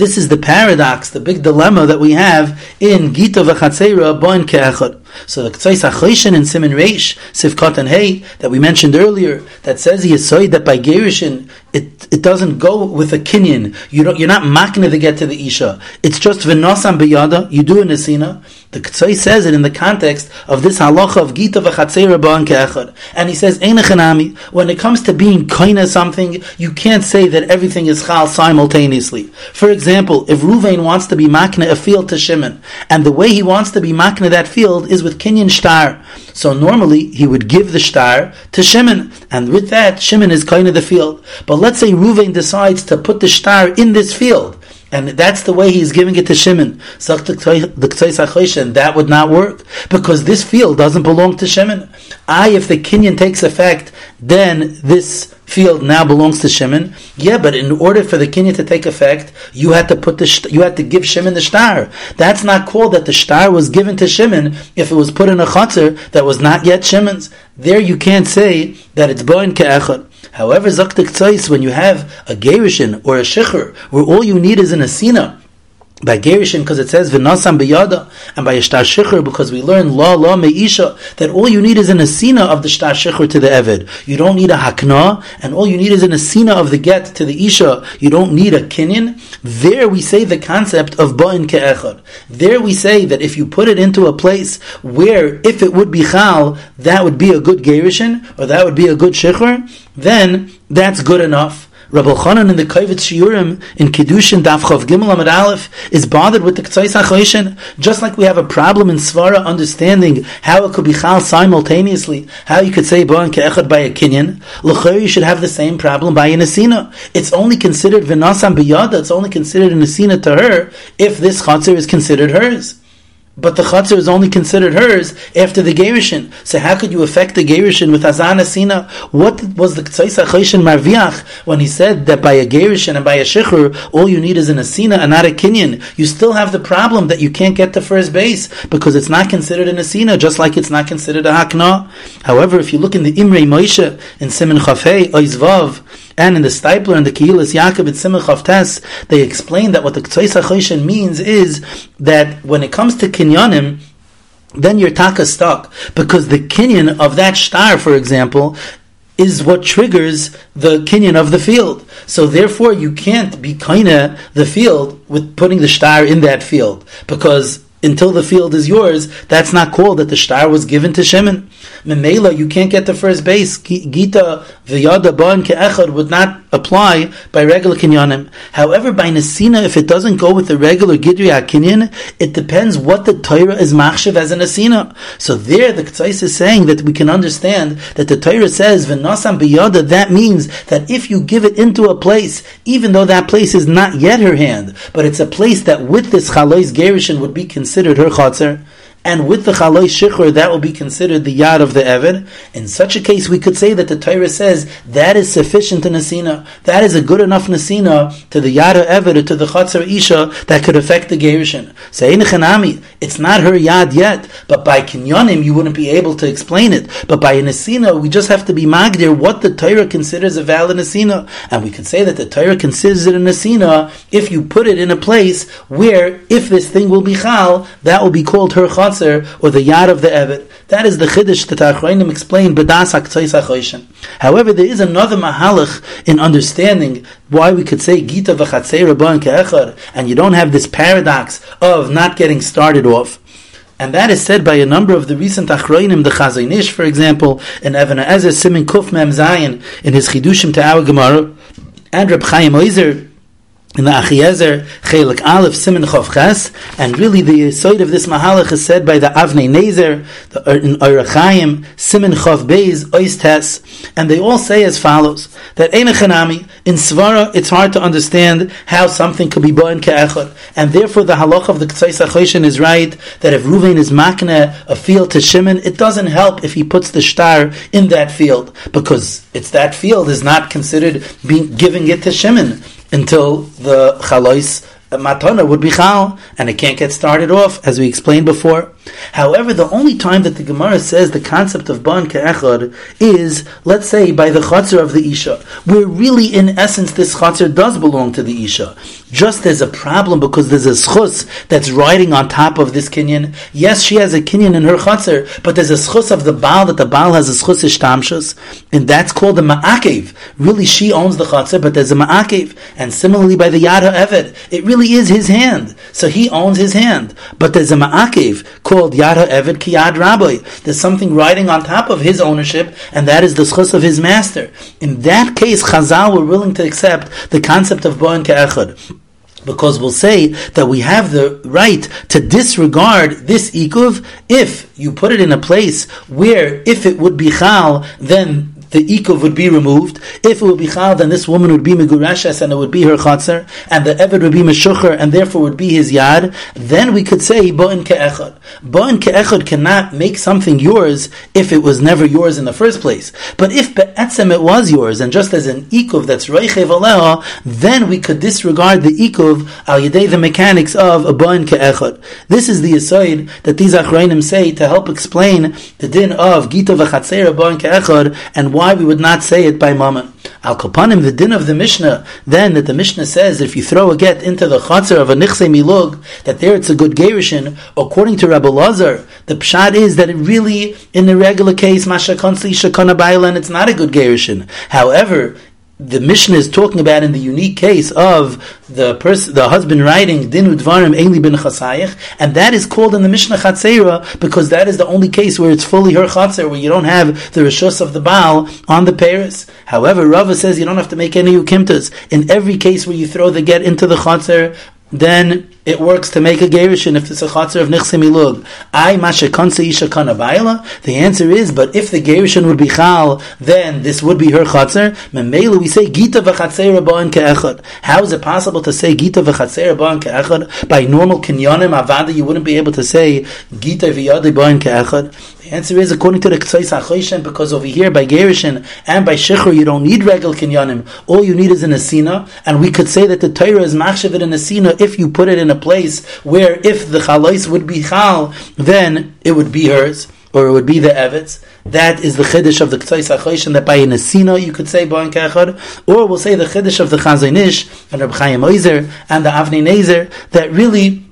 This is the paradox, the big dilemma that we have in Gita v'chatzeira boin ke'echad. So the K'tzais HaChoishin in Simin Reish, Sivkot and Hey, that we mentioned earlier, that says the Yisoid that by Gerishin, it, it doesn't go with a kinyan. You don't, you're not makna to get to the Isha. It's just v'nosam biyada, you do a nesina. The K'tzai says it in the context of this halacha of Gita v'chatzei rabban ke'echad. And he says, Einachanami, when it comes to being kaina something, you can't say that everything is chal simultaneously. For example, if Ruvain wants to be makna a field to Shimon, and the way he wants to be makna that field is with Kinyan Shtar. So normally he would give the Shtar to Shimon, and with that Shimon is of the field. But let's say Ruvain decides to put the Shtar in this field. And that's the way he's giving it to Shimon. That would not work because this field doesn't belong to Shimon. I, if the Kinyan takes effect, then this field now belongs to Shimon. Yeah, but in order for the kinyan to take effect, you had to put the you had to give Shimon the star. That's not called that the star was given to Shimon if it was put in a chutzner that was not yet Shimon's. There you can't say that it's boin ke'echad. However, zaktik tzais, when you have a gerishin or a shicher, where all you need is an asina, by Gerishin because it says v'nasam biyada, and by Shtar Shicher because we learn la la meisha that all you need is an asina of the Shtar Shicher to the Eved. You don't need a hakna, and all you need is an asina of the get to the Isha. You don't need a kinyan. There we say the concept of ba'in ke'echad. There we say that if you put it into a place where if it would be chal, that would be a good Gerishin, or that would be a good Shicher, then that's good enough. Reb Elchanan in the Kovetz Shiurim in Kiddushin Daf Chav Gimel Amid Aleph is bothered with the K'tzais HaChoishin, just like we have a problem in Svara understanding how it could be Chal simultaneously, how you could say Bo'an Ke'echad by a Kinyan, L'chayr you should have the same problem by a Nesina. It's only considered Vinasam Biyada, it's only considered a Nesina to her if this Chatzir is considered hers. But the chutzner is only considered hers after the gerushin. So how could you affect the gerushin with Azana Sina? What was the Ktsaisa Choshin Marviach when he said that by a gerushin and by a Shichur, all you need is an Asina and not a Kinyan? You still have the problem that you can't get to first base because it's not considered an Asina, just like it's not considered a Hakna. However, if you look in the Imrei Moshe in Simon Chafei, Oizvav, and in the Steipler and the Keilas Yaakov of Tes, they explain that what the Ktsois HaChoshen means is that when it comes to Kinyanim, then your taka stuck because the kinyan of that star, for example, is what triggers the kinyan of the field. So therefore, you can't be kaina the field with putting the star in that field because until the field is yours, that's not called that the star was given to Shimon. Memela, you can't get to first base. Gita v'yada ban ke'echad would not apply by regular kinyanim. However, by Nesina, if it doesn't go with the regular Gidri kinyan, it depends what the Torah is machshav as a Nesina. So there, the K'tzais is saying that we can understand that the Torah says, v'nasam b'yada, that means that if you give it into a place, even though that place is not yet her hand, but it's a place that with this chalois gerishin would be considered her chatzar, and with the chaloi shichur, that will be considered the yad of the Evid. In such a case, we could say that the Torah says that is sufficient in Nasina. That is a good enough Nasina to the yad of Evid or to the chatzar Isha that could affect the Gerishin. Say so, it's not her yad yet, but by kinyonim you wouldn't be able to explain it. But by a Nasina, we just have to be magdir what the Torah considers a valid Nasina. And we could say that the Torah considers it a Nasina if you put it in a place where, if this thing will be chal, that will be called her chatzar or the yad of the evet. That is the chiddush that Achroinim explain bedas haktzais However, there is another mahalach in understanding why we could say gita v'chatzei rabban ke'echad, and you don't have this paradox of not getting started off. And that is said by a number of the recent Achroinim, the Chazon for example, and Even HaEzer Simin Kuf Mem Zayin in his Chidushim to our Gemara, and Reb Chaim Oizer in the Achiezer Chelik Aleph Simon Chof Ches, and really the side of this Mahalach is said by the Avnei Nezer, the, in Orach Chaim, Simon Chof Beis, Oistes, and they all say as follows, that Einachanami, in Svara, it's hard to understand how something could be Bo'en Ke'echot, and therefore the halach of the K'tzais HaChoshen is right, that if Ruvain is makne a field to Shimon, it doesn't help if he puts the star in that field, because it's that field is not considered being, giving it to Shimon until the chalois matana would be chal, and it can't get started off, as we explained before. However, the only time that the Gemara says the concept of ban ke'echad is, let's say, by the chatzar of the isha, where really, in essence, this chatzar does belong to the isha. Just as a problem because there's a schus that's riding on top of this kinyan. Yes, she has a kinyan in her chatzar, but there's a schus of the baal that the baal has a schus ishtamshus, and that's called the ma'akev. Really, she owns the chatzar, but there's a ma'akev. And similarly, by the yad ha'eved, it really is his hand, so he owns his hand. But there's a ma'akev called Yad Eved Kiyad Rabbi. There's something riding on top of his ownership, and that is the schus of his master. In that case, Chazal were willing to accept the concept of Bo'en Ke'echad because we'll say that we have the right to disregard this ikuv if you put it in a place where if it would be chal, then the ikuv would be removed. If it would be chal, then this woman would be megurashes and it would be her chatzar, and the eved would be meshucher and therefore would be his yad. Then we could say bo'in ke'echad. Bo'in ke'echad cannot make something yours if it was never yours in the first place. But if be'etzem it was yours, and just as an ikuv that's reichev aleha, then we could disregard the ikuv al yedei the mechanics of a bo'in ke'echad. This is the aside that these achrayim say to help explain the din of gita v'chatzeira bo'in ke'echad and why we would not say it by mama. Al Kopanim, the din of the Mishnah, then that the Mishnah says if you throw a get into the chatzar of a nichse milug, that there it's a good gerishin, according to Rabbi Lazar, the pshat is that it really, in the regular case, masha konsli shakana and it's not a good gerishin. However, the Mishnah is talking about in the unique case of the person, the husband writing dinu dvarim eli bin chasayich, and that is called in the Mishnah chatzera because that is the only case where it's fully her chatzer, where you don't have the rishus of the baal on the paris. However, Rava says you don't have to make any ukimtas. In every case where you throw the get into the chatzer, then it works to make a gerushin if it's a chatzar of nichsim ilug. I mashakanse isha kanabayla. The answer is, but if the gerushin would be chal, then this would be her chatzar. Memela we say gita v'chatzera ba'an ke'echad. How is it possible to say gita v'chatzera ba'an ke'echad by normal kinyanim avada? You wouldn't be able to say gita v'yadi ba'an ke'echad. Answer is according to the K'tzais HaChoyshen, because over here by Gerishin and by Shechur you don't need regal kinyanim. All you need is an Asina, and we could say that the Torah is machshavit an Asina if you put it in a place where if the Chalais would be Chal, then it would be hers, or it would be the Evet's. That is the Chiddush of the K'tzais HaChoyshen, that by an Asina you could say Bo'an Kechad, or we'll say the Chiddush of the Chazon and Reb Chaim Oizer, and the Avnei Nezer, that really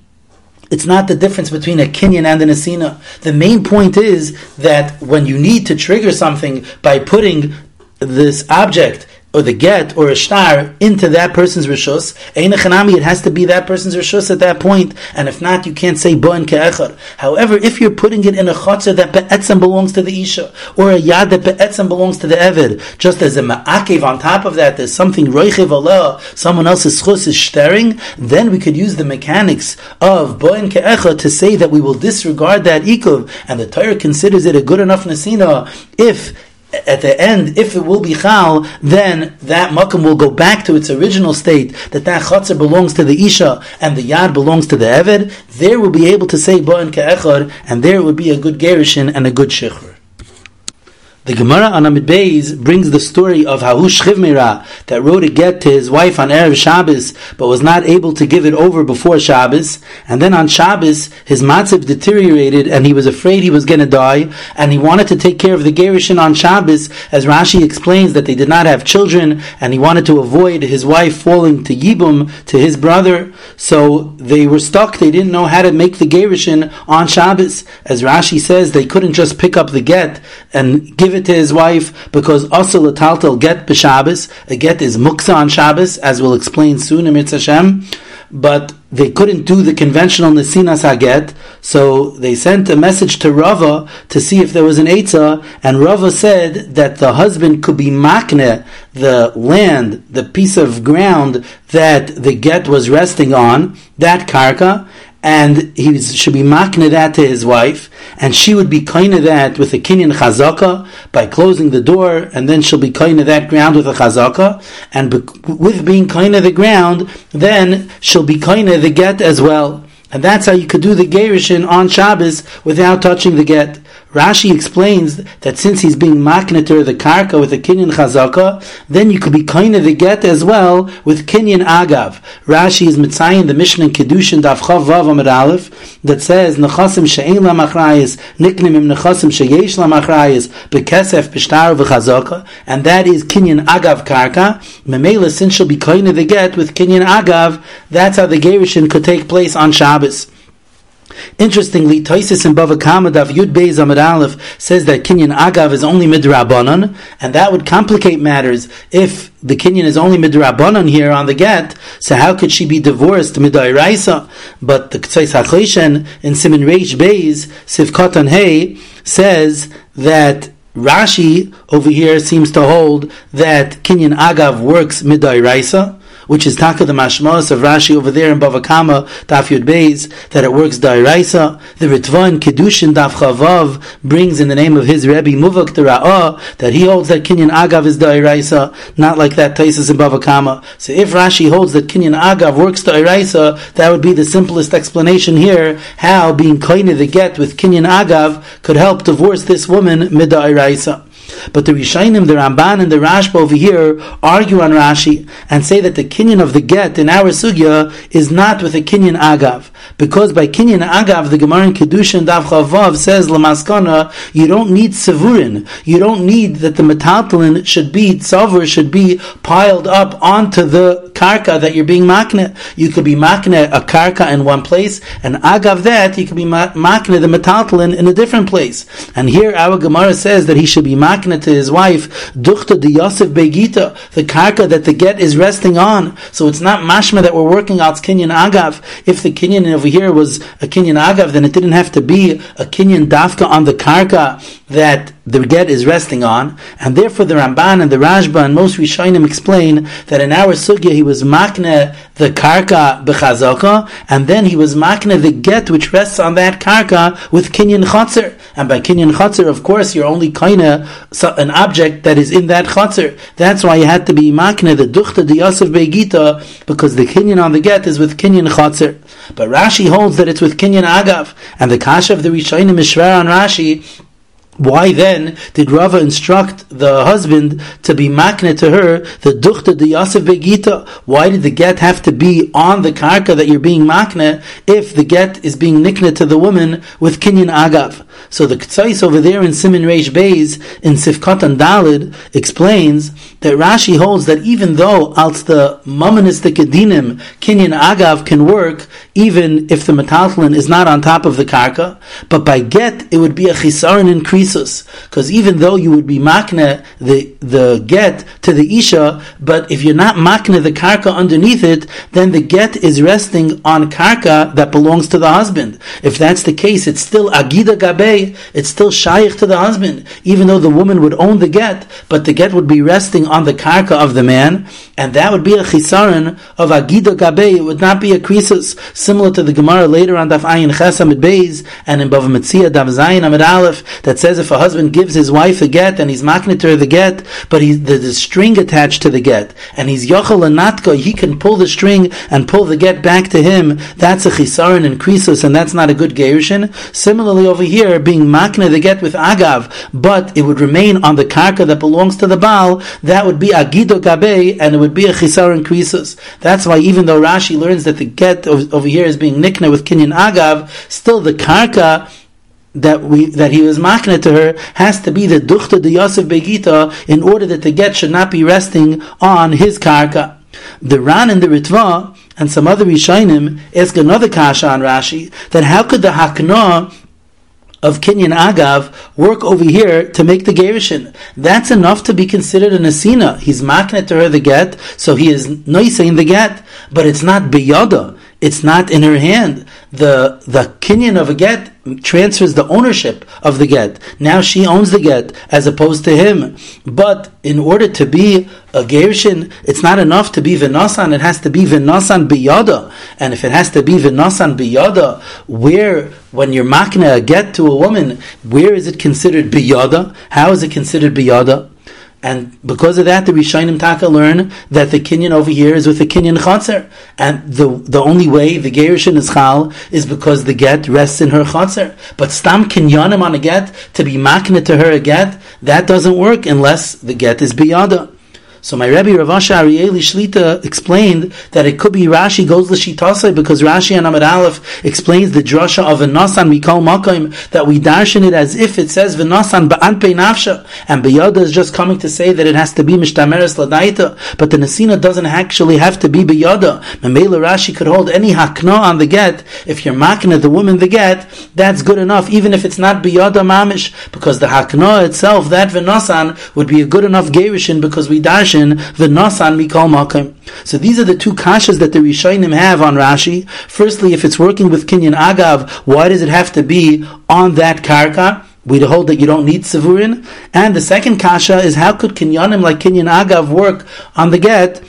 it's not the difference between a Kenyan and an Asina. The main point is that when you need to trigger something by putting this object or the get or a star into that person's rishus, it has to be that person's rishus at that point, and if not, you can't say bo'en ke'echad. However, if you're putting it in a chotzer that be'etzem belongs to the isha, or a yad that be'etzem belongs to the eved, just as a ma'akev on top of that, there's something roichev aleh, someone else's chus is staring, then we could use the mechanics of bo'en ke'echad to say that we will disregard that ikuv, and the Torah considers it a good enough nasina if at the end, if it will be chal, then that makom will go back to its original state, that that chatzar belongs to the isha and the yad belongs to the eved, there will be able to say ba'an ka'echad, and there would be a good gerishin and a good shechur. The Gemara on Amid Beis brings the story of Hahush Chivmira that wrote a get to his wife on Erev Shabbos but was not able to give it over before Shabbos. And then on Shabbos, his matziv deteriorated and he was afraid he was going to die and he wanted to take care of the Gerishin on Shabbos as Rashi explains that they did not have children and he wanted to avoid his wife falling to Yibum, to his brother. So they were stuck. They didn't know how to make the Gerishin on Shabbos. As Rashi says, they couldn't just pick up the get and give it it to his wife because also lataltal get b'Shabbos. A uh, get is muksa on Shabbos, as we'll explain soon in Mitzvah Hashem. But they couldn't do the conventional nesinas haget, so they sent a message to Rava to see if there was an eitzah, and Rava said that the husband could be makne, the land, the piece of ground that the get was resting on, that karka, and he should be makne that to his wife, and she would be kind of that with a kinyan chazaka by closing the door, and then she'll be kind of that ground with a chazaka, and be- with being kind of the ground, then she'll be kind of the get as well. And that's how you could do the Gerishin on Shabbos without touching the get. Rashi explains that since he's being makneter the karka with a kinyan chazaka, then you could be kind of the get as well with kinyan agav. Rashi is mitzayin the Mishnah in Kedushin daf chav vav amid aleph that says nechasim she'ein la machrayis niknim im nechasim she'yesh la machrayis bekesef b'shtar v'chazaka and that is kinyan agav karka. Memela since she'll be kind of the get with kinyan agav, that's how the gerushin could take place on Shabbos. Interestingly, Toisis in Bava Kama Yud Beis Amid Aleph says that Kinyan Agav is only midrabanan, and that would complicate matters if the Kinyan is only midrabanan here on the get. So how could she be divorced midairaisa? But the Ktsais HaChoshen in Simin Reish Beis Sivkatan Hey says that Rashi over here seems to hold that Kinyan Agav works midairaisa which is taka the mashmas of Rashi over there in Bava Kama, Daf Yud Beis, that it works dairaisa. The Ritva in Kedushin Daf Chavav brings in the name of his Rebbe Muvak the Ra'ah that he holds that Kinyan Agav is dairaisa, not like that Taisis in Bava Kama. So if Rashi holds that Kinyan Agav works dairaisa, that would be the simplest explanation here how being koine the get with Kinyan Agav could help divorce this woman midairaisa. But the Rishainim, the Ramban, and the Rashba over here argue on Rashi and say that the kinyan of the get in our sugya is not with a kinyan agav. Because by kinyan agav, the Gemara in Kedushin Dav Chavav says, Lamaskana, you don't need sevurin. You don't need that the metaltalin should be, tzavur should be piled up onto the karka that you're being makne. You could be makne a karka in one place, and agav that, you could be makne the metaltalin in a different place. And here our Gemara says that he should be makne makna to his wife, duchta de Yosef Begita, the karka that the get is resting on. So it's not mashma that we're working out kinyan agav. If the kinyan over here was a kinyan agav, then it didn't have to be a kinyan dafka on the karka that the get is resting on, and therefore the Ramban and the Rashba and most Rishonim explain that in our sugya he was makne the karka bechazaka, and then he was makne the get which rests on that karka with kinyan chatzir. And by kinyan chatzir, of course, you're only kaina an object that is in that chatzir. That's why you had to be makne the duchta the Yosef Begita because the kinyan on the get is with kinyan chatzir. But Rashi holds that it's with kinyan agav, and the kasha of the Rishonim is on Rashi why then did Rava instruct the husband to be makne to her the duchta de Yosef Begita? Why did the get have to be on the karka that you're being makne if the get is being nikne to the woman with kinyan agav? So the Ktsais over there in Simin Reish Beis in Sifkat and Dalid explains that Rashi holds that even though als the mamanistic edinim kinyan agav can work even if the metaltlin is not on top of the karka, but by get it would be a chisaron increasus because even though you would be makne the the get to the isha, but if you're not makne the karka underneath it, then the get is resting on karka that belongs to the husband. If that's the case, it's still agida gabe it's still shaykh to the husband, even though the woman would own the get, but the get would be resting on the karka of the man, and that would be a chisaron of agida gabe. It would not be a krisus, similar to the Gemara later on Daf Ayin Chesamid Beis and in Bava Metzia Daf Zayin Amid Aleph that says says if a husband gives his wife a get and he's maknit her the get, but he, there's a string attached to the get, and he's yochel and he can pull the string and pull the get back to him, that's a chisaron and krisus, and that's not a good gerushin. Similarly over here, being makne the get with agav, but it would remain on the karka that belongs to the Baal, that would be agido gabe, and it would be a chisaron krisus. That's why even though Rashi learns that the get over here is being nikna with kinyan agav, still the karka that we that he was makna to her has to be the duchta de Yosef Begita in order that the get should not be resting on his karka. The Ran and the Ritva and some other Rishonim ask another kasha on Rashi that how could the Hakna of Kinyan Agav work over here to make the Gerishin. That's enough to be considered an Asina. He's maknet to her the get, so he is noising the get, but it's not biyada. It's not in her hand. The the Kinyan of a get transfers the ownership of the get. Now she owns the get as opposed to him. But in order to be a Gershin, it's not enough to be Vinasan, it has to be Vinasan Biyada. And if it has to be Vinasan Biyada, where, when you're makna a get to a woman, where is it considered Biyada? How is it considered Biyada? And because of that, the Rishonim Taka learn that the Kinyan over here is with the Kinyan Chatzar. And the, the only way the Gerushin is Chal is because the get rests in her Chatzar. But Stam Kinyanim on a get, to be makna to her a get, that doesn't work unless the get is Biyada. So my Rebbe Rav Asher Arieli Shlita explained that it could be Rashi goes l'shitasei because Rashi and Amid Aleph explains the drasha of a nasan mikol makim that we darshan it as if it says v'nasan ba'anpei nafsha and biyada is just coming to say that it has to be mishtameres ladaita but the nasina doesn't actually have to be biyada. Memela Rashi could hold any hakna on the get if you're makna the woman the get that's good enough even if it's not biyada mamish because the hakna itself that v'nasan would be a good enough gerishin because we darshan mikol makim. So these are the two kashas that the Rishonim have on Rashi. Firstly, if it's working with Kinyan Agav, why does it have to be on that karka? We hold that you don't need Savurin. And the second kasha is how could Kinyanim like Kinyan Agav work on the get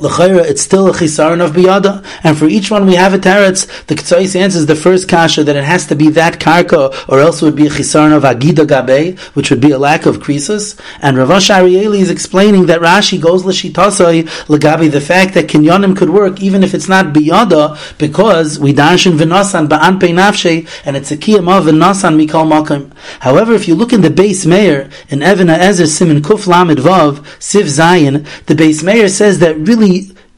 L'chayra, it's still a chisaron of biyada, and for each one we have a teretz. The Ketzais answers the first kasha that it has to be that karka, or else it would be a chisaron of agida gabe, which would be a lack of krisus. And Rav Arieli is explaining that Rashi goes l'shitasai legabi the fact that kinyonim could work even if it's not biyada, because we darshan v'nasan ba'an pei nafshe, and it's a kiyam v'nasan mikal makim. However, if you look in the Beis Meir in Evan Ezer Simon Kuf Lamed Vav Siv Zayin, the Beis Meir says that really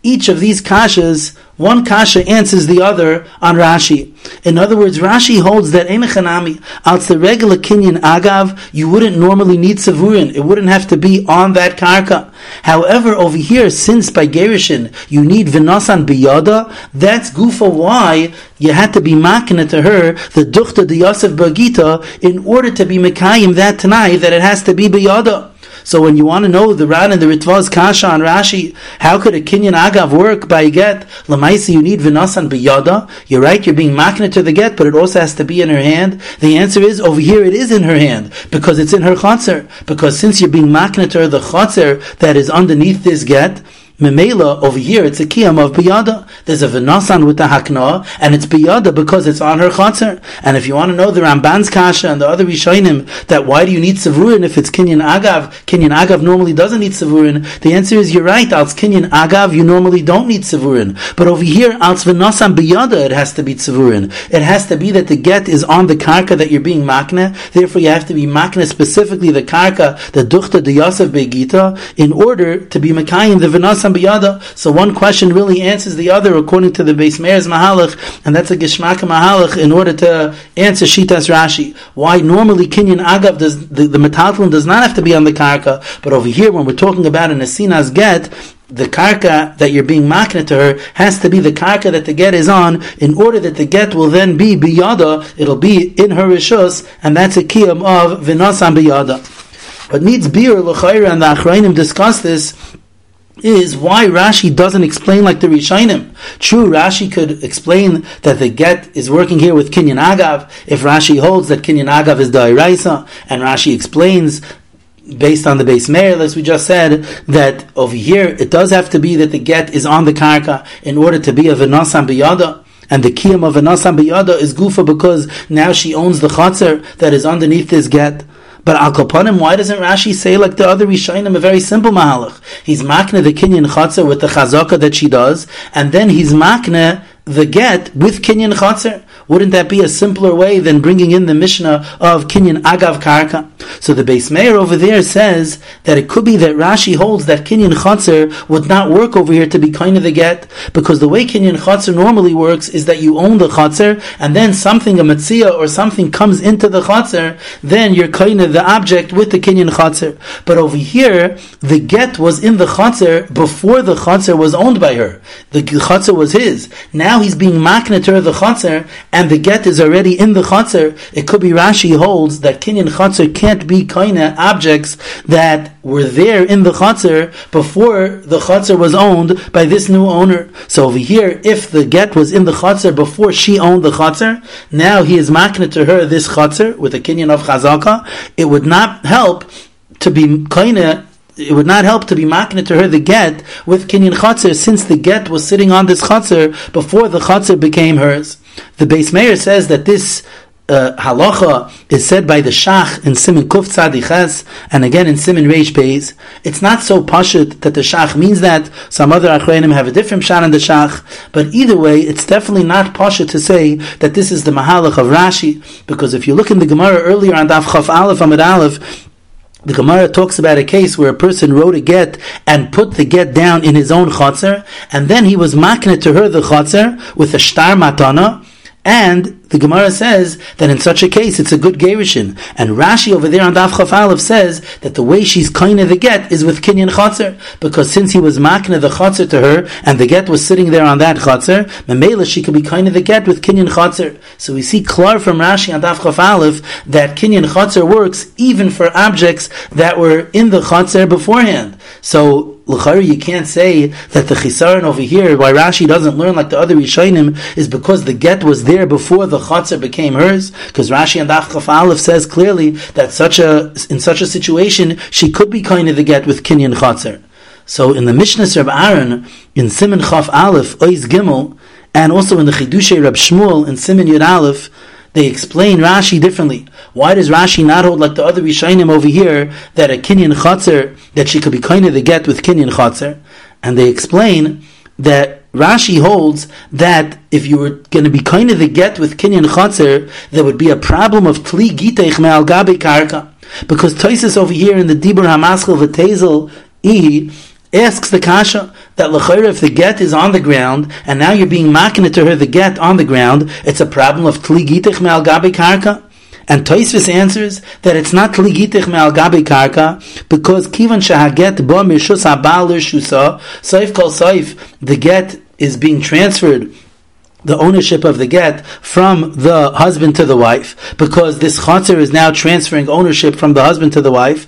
each of these kashas, one kasha answers the other on Rashi. In other words, Rashi holds that Enechanami, out the regular Kinyan Agav, you wouldn't normally need Savurin. It wouldn't have to be on that karka. However, over here, since by Gerishin, you need Vinasan Biyada, that's Gufa why you had to be makina to her, the Duchta de Yosef Bagita, in order to be Mekayim that tonight, that it has to be Biyada. So when you want to know the Ran and the Ritva's Kasha and Rashi, how could a Kinyan Agav work by get? Lamaisa, you need Vinasan Biyada. You're right, you're being makna to the get, but it also has to be in her hand. The answer is, over here it is in her hand, because it's in her chotzer. Because since you're being makna to her, the chotzer that is underneath this get, Memela over here, it's a kiyam of biyada. There's a v'nasan with the hakna, and it's biyada because it's on her chatzar. And if you want to know the Ramban's kasha and the other Rishonim, that why do you need savurin if it's kinyan agav? Kinyan agav normally doesn't need savurin. The answer is you're right. Als kinyan agav, you normally don't need savurin. But over here, als v'nasan biyada, it has to be savurin. It has to be that the get is on the karka that you're being makna. Therefore, you have to be makna specifically the karka, the duchta, the yosef begita, in order to be makayim the biyada. So one question really answers the other according to the Beis Meir's Mahalach, and that's a Geshmak Mahalach in order to answer Shitas Rashi. Why normally Kinyan Agav does the, the does not have to be on the karka, but over here when we're talking about an Asinas get, the karka that you're being makna to her has to be the karka that the get is on in order that the get will then be biyada, it'll be in her rishus, and that's a kiyam of vinasan biyada. But needs beer, l'chayra, and the achrayim discuss this is why Rashi doesn't explain like the Rishonim. True, Rashi could explain that the get is working here with Kinyan Agav if Rashi holds that Kinyan Agav is Dairaisa, and Rashi explains based on the Beis Meir, as we just said, that over here it does have to be that the get is on the karka in order to be a v'nasan biyada. And the kiyam of v'nasan biyada is gufa because now she owns the chatzar that is underneath this get. But al why doesn't Rashi say like the other Rishonim a very simple mahalach? He's makne the kinyan chatzah with the chazaka that she does, and then he's makne the get with kinyan chatzah. Wouldn't that be a simpler way than bringing in the Mishnah of Kinyan Agav Karka? So the Beis Meir over there says that it could be that Rashi holds that Kinyan Chatzar would not work over here to be kind of the get, because the way Kinyan Chatzar normally works is that you own the Chatzar, and then something, a Metzia or something comes into the Chatzar, then you're kind of the object with the Kinyan Chatzar. But over here, the get was in the Chatzar before the Chatzar was owned by her. The Chatzar was his. Now he's being maknet her the Chatzar, and the get is already in the chatzar, it could be Rashi holds that kinyan chatzar can't be kaina objects that were there in the chatzar before the chatzar was owned by this new owner. So over here, if the get was in the chatzar before she owned the chatzar, now he is makna to her this chatzar with a kinyan of chazaka, it would not help to be kaina it would not help to be makna to her the get with kinyan chatzar since the get was sitting on this chatzar before the chatzar became hers. The Beis Meir says that this uh, halacha is said by the Shach in Simon Kuf Tzadiches and again in Simon Reish Beis. It's not so pashut that the Shach means that. Some other Achronim have a different shot in the Shach, but either way, it's definitely not pashut to say that this is the mahalach of Rashi, because if you look in the Gemara earlier on Daf Chaf Aleph Amid Aleph, the Gemara talks about a case where a person wrote a get and put the get down in his own chotzer, and then he was maknet to her the chotzer with a shtar matana, and the Gemara says that in such a case it's a good gerushin. And Rashi over there on Daf Chaf says that the way she's kaina the get is with kinyan chotzer, because since he was makna the chotzer to her and the get was sitting there on that chotzer, memela she could be kaina the get with kinyan chotzer. So we see klar from Rashi on Daf Chaf that kinyan chotzer works even for objects that were in the chotzer beforehand. So L'chari, you can't say that the chisaron over here, why Rashi doesn't learn like the other Rishonim, is because the get was there before the chatzar became hers. Because Rashi and Daf Chaf Aleph says clearly that such a in such a situation she could be kind of the get with kinyan chatzar. So in the Mishnah of Aaron in Simon Chaf Aleph Oiz Gimel, and also in the Chidushay Rab Shmuel in Simon Yud Aleph, they explain Rashi differently. Why does Rashi not hold like the other Rishainim over here that a Kinyan Chatzar, that she could be kind of the get with Kinyan Chatzar? And they explain that Rashi holds that if you were going to be kind of the get with Kinyan Chatzar, there would be a problem of Tli Giteich Me'al Gabi Karka. Because Toisis over here in the Dibur Hamaschel V'Tezel E asks the kasha that l'chayr if the get is on the ground and now you're being makina to her the get on the ground, it's a problem of Tli tligitich me'al gabi karka. And Toisvis answers that it's not tligitich me'al gabi karka because kivan shahaget bo mishus habal shusa saif kol saif the get is being transferred the ownership of the get from the husband to the wife, because this chatzir is now transferring ownership from the husband to the wife.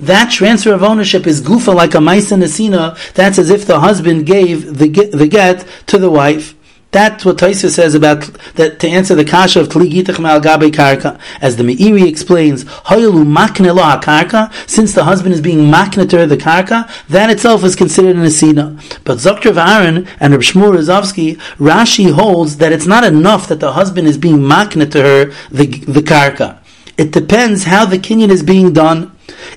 That transfer of ownership is gufa like a maisa nesina. That's as if the husband gave the get, the get to the wife. That's what Taisa says about that to answer the kasha of Tligitach Mal Gabe Karka. As the Meiri explains, Hoyalu Makne Lo Karka, since the husband is being makne to the Karka, that itself is considered an Asina. But Zokter Aaron and Reb Shmuel Rashi holds that it's not enough that the husband is being makne to her the, the Karka. It depends how the kinyan is being done.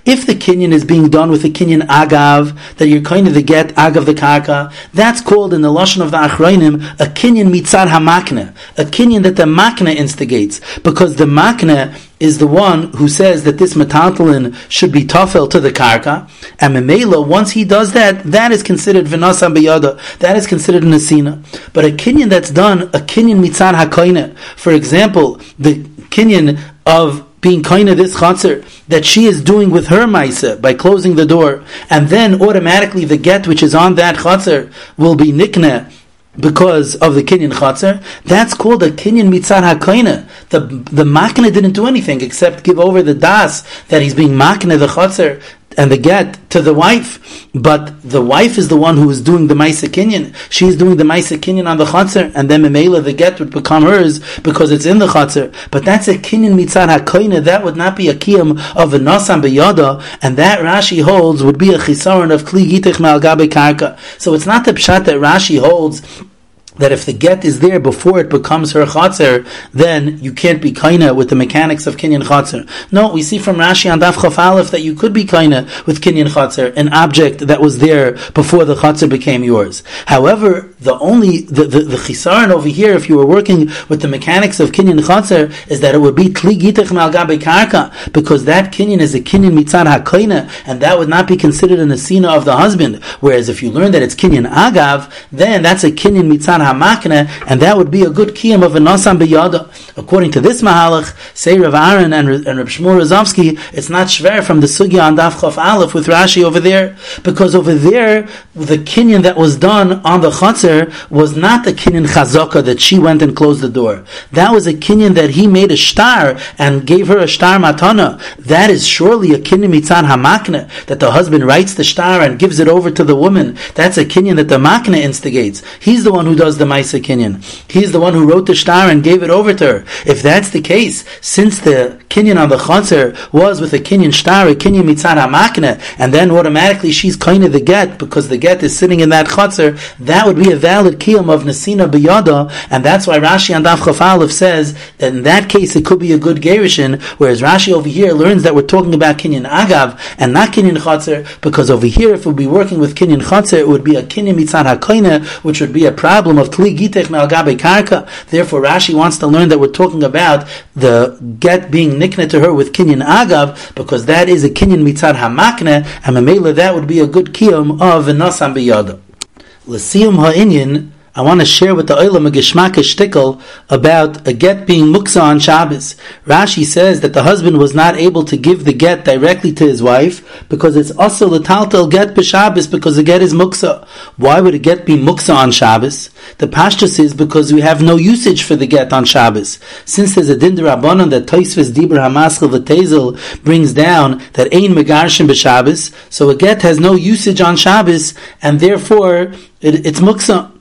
If the kinyan is being done with the kinyan agav, that you're kind of the get agav the karka, that's called in the lashon of the achrayim a kinyan mitzar hamakne, a kinyan that the makne instigates, because the makne is the one who says that this metaltalin should be tafel to the karka, and memela, once he does that, that is considered vinasa biyada, that is considered an asina. But a kinyan that's done, a kinyan mitzar hakoine, for example, the kinyan of being kind of this chatzir that she is doing with her maisa by closing the door, and then automatically the get which is on that chatzir will be nikne because of the kinyan chatzir. That's called a kinyan mitzar hakoina. The the makna didn't do anything except give over the das that he's being makna the chatzir and the get to the wife, but the wife is the one who is doing the Maisa Kinyan. She's doing the Maisa Kinyan on the Chatzar, and then Memela, the get would become hers because it's in the Chatzar. But that's a Kinyan Mitzad HaKoina, that would not be a Kiyam of a Nasam Beyada, and that Rashi holds would be a Chisaron of Kli Gitich Me'al Karka. So it's not the Pshat that Rashi holds that if the get is there before it becomes her chatzir, then you can't be kaina with the mechanics of kinyan chatzir. No, we see from Rashi on Daf Chaf Aleph that you could be kaina with kinyan chatzir, an object that was there before the chatzir became yours. However, the only the the, the chisaron over here, if you were working with the mechanics of kinyan chatzir, is that it would be tli gitech mal karka because that kinyan is a kinyan mitzad hakoina, and that would not be considered an asina of the husband. Whereas if you learn that it's kinyan agav, then that's a kinyan mitzad hamakne, and that would be a good kiyam of a nasam biyada. According to this mahalach, say Rav Aaron and, and Rav Shmuel Rozovsky, it's not shver from the sugya on Daf Chof Aleph with Rashi over there, because over there the kinyan that was done on the chatzir was not the kinyan chazaka that she went and closed the door. That was a kinyan that he made a star and gave her a star matana. That is surely a kinyan mitzan hamakne that the husband writes the star and gives it over to the woman. That's a kinyan that the makne instigates. He's the one who does the Maisa Kinyan. He's the one who wrote the star and gave it over to her. If that's the case, since the Kinyan on the Chatzar was with a Kinyan star, a Kinyan Mitzad HaMakne, and then automatically she's kind of the get because the get is sitting in that Chatzar, that would be a valid Kiyam of Nasina Biyada, and that's why Rashi on Daf Chaf says that in that case it could be a good Gerishin, whereas Rashi over here learns that we're talking about Kinyan Agav and not Kinyan Chatzar, because over here if we'd be working with Kinyan Chatzar, it would be a Kinyan Mitzad which would be a problem of Tli Gitech Melgabe Karka. Therefore, Rashi wants to learn that we're talking about the get being nikne to her with Kinyan Agav, because that is a Kinyan Mitzad Hamakne, and Mamela that would be a good kiyum of Nasam Biyada. L'siyum Ha'inyan, I want to share with the Olam a Geshmak shtickle about a get being muksa on Shabbos. Rashi says that the husband was not able to give the get directly to his wife because it's also the taltal get b'Shabbos because the get is muksa. Why would a get be muksa on Shabbos? The pashtus is because we have no usage for the get on Shabbos. Since there's a dinder rabbanon that Toisves Dibur Hamaschel V'Tezel brings down that ein megarshim b'Shabbos, so a get has no usage on Shabbos and therefore it, it's muksa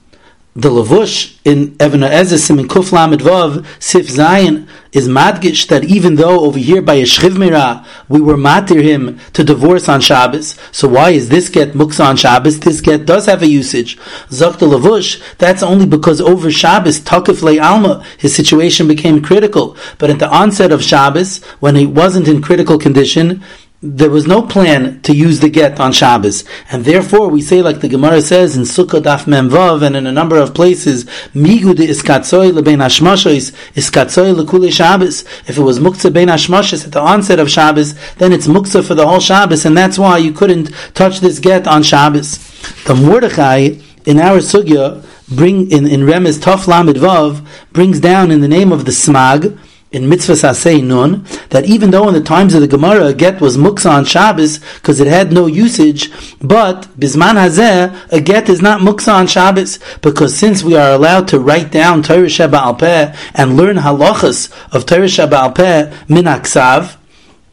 the Levush in Even HaEzer Simin Kuf Lamed Vav Sif Zayin is madgish that even though over here by a Mira we were matir him to divorce on Shabbos, so why is this get muksa on Shabbos? This get does have a usage. Zok the Levush, that's only because over Shabbos Takif Le Alma his situation became critical. But at the onset of Shabbos, when he wasn't in critical condition, there was no plan to use the get on Shabbos, and therefore we say, like the Gemara says in Sukkot Daf Memvav and in a number of places, Migu de iskatzoy lebein hashmashos iskatzoy lekule Shabbos. If it was muktzah bein hashmashos at the onset of Shabbos, then it's muktzah for the whole Shabbos, and that's why you couldn't touch this get on Shabbos. The Mordechai in our sugya bring in in Remez Tov Lamed Vav brings down in the name of the Smag in Mitzvah Sasei Nun that even though in the times of the Gemara a get was muksa on Shabbos because it had no usage, but Bisman Hazeh a get is not muksa on Shabbos because since we are allowed to write down Torah Sheba Al Peh and learn halachas of Torah Sheba Al Peh min aksav,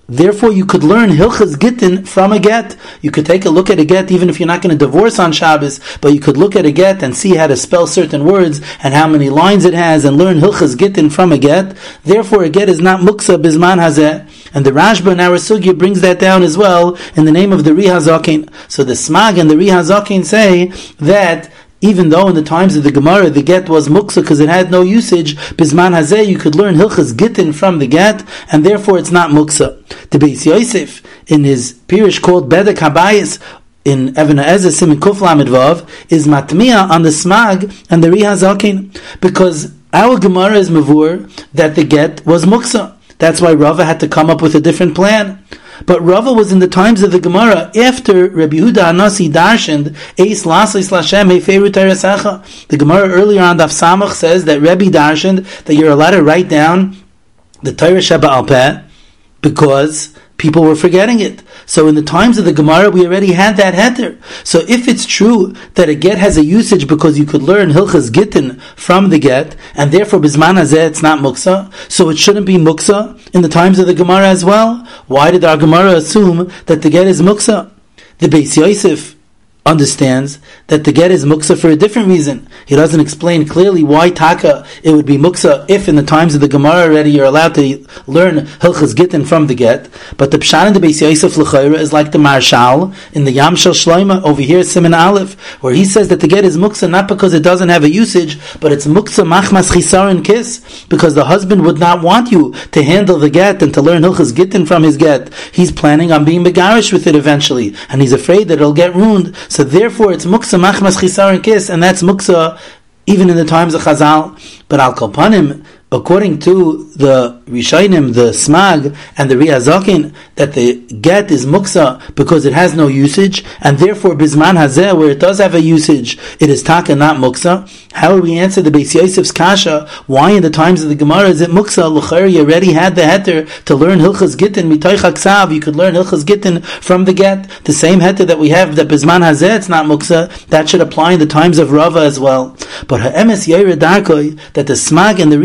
Therefore, you could learn Hilchas Gittin from a get. You could take a look at a get, even if you're not going to divorce on Shabbos, but you could look at a get and see how to spell certain words and how many lines it has and learn Hilchas Gittin from a get. Therefore, a get is not Muksa Bisman Hazeh. And the Rashba in our Sugya brings that down as well in the name of the Rihazakin. So the Smag and the Rihazakin say that even though in the times of the Gemara the get was muksa because it had no usage, bisman hazeh you could learn hilchas gittin from the get, and therefore it's not muksa. The Beis Yosef in his pirish called Bedek Habayis in Even HaEzer Simin Kuf is matmia on the smag and the rihazakin because our Gemara is mavur that the get was muksa. That's why Rava had to come up with a different plan. But Rava was in the times of the Gemara after Rabbi Yehuda Anasi darshaned Eis Lasis Lashem. The Gemara earlier on Daf Samach says that Rabbi darshaned that you're allowed to write down the Torah Sheba Al Peh because people were forgetting it. So in the times of the Gemara, we already had that heter. So if it's true that a get has a usage because you could learn Hilchas Gittin from the get, and therefore Bisman Hazeh it's not Muksa, so it shouldn't be Muksa in the times of the Gemara as well? Why did our Gemara assume that the get is Muksa? The Beis Yosef understands that the get is muksa for a different reason. He doesn't explain clearly why taka it would be muksa if in the times of the Gemara already you're allowed to learn hilchas gittin from the get. But the pshat in the Beis Yosef l'chayra is like the Maharshal in the Yam Shel Shloima over here, Simon Aleph, where he says that the get is muksa not because it doesn't have a usage, but it's muksa machmas chisaron kiss because the husband would not want you to handle the get and to learn hilchas gittin from his get. He's planning on being begarish with it eventually, and he's afraid that it'll get ruined. So therefore, it's muksa machmas chisaron kiss, and that's muksa even in the times of Chazal. But al kolpanim, according to the Rishainim, the Smag, and the Riazakin, that the get is muksa because it has no usage, and therefore Bisman Hazeh, where it does have a usage, it is taka, not muksa. How do we answer the Beis Yosef's kasha? Why in the times of the Gemara is it muksa? You already had the heter to learn Hilchas Gittin, mitoich haksav, you could learn Hilchas Gittin from the get. The same heter that we have, that Bisman Hazeh, it's not muksa, that should apply in the times of Rava as well. But Ha'emes Yair Darkoi, that the Smag and the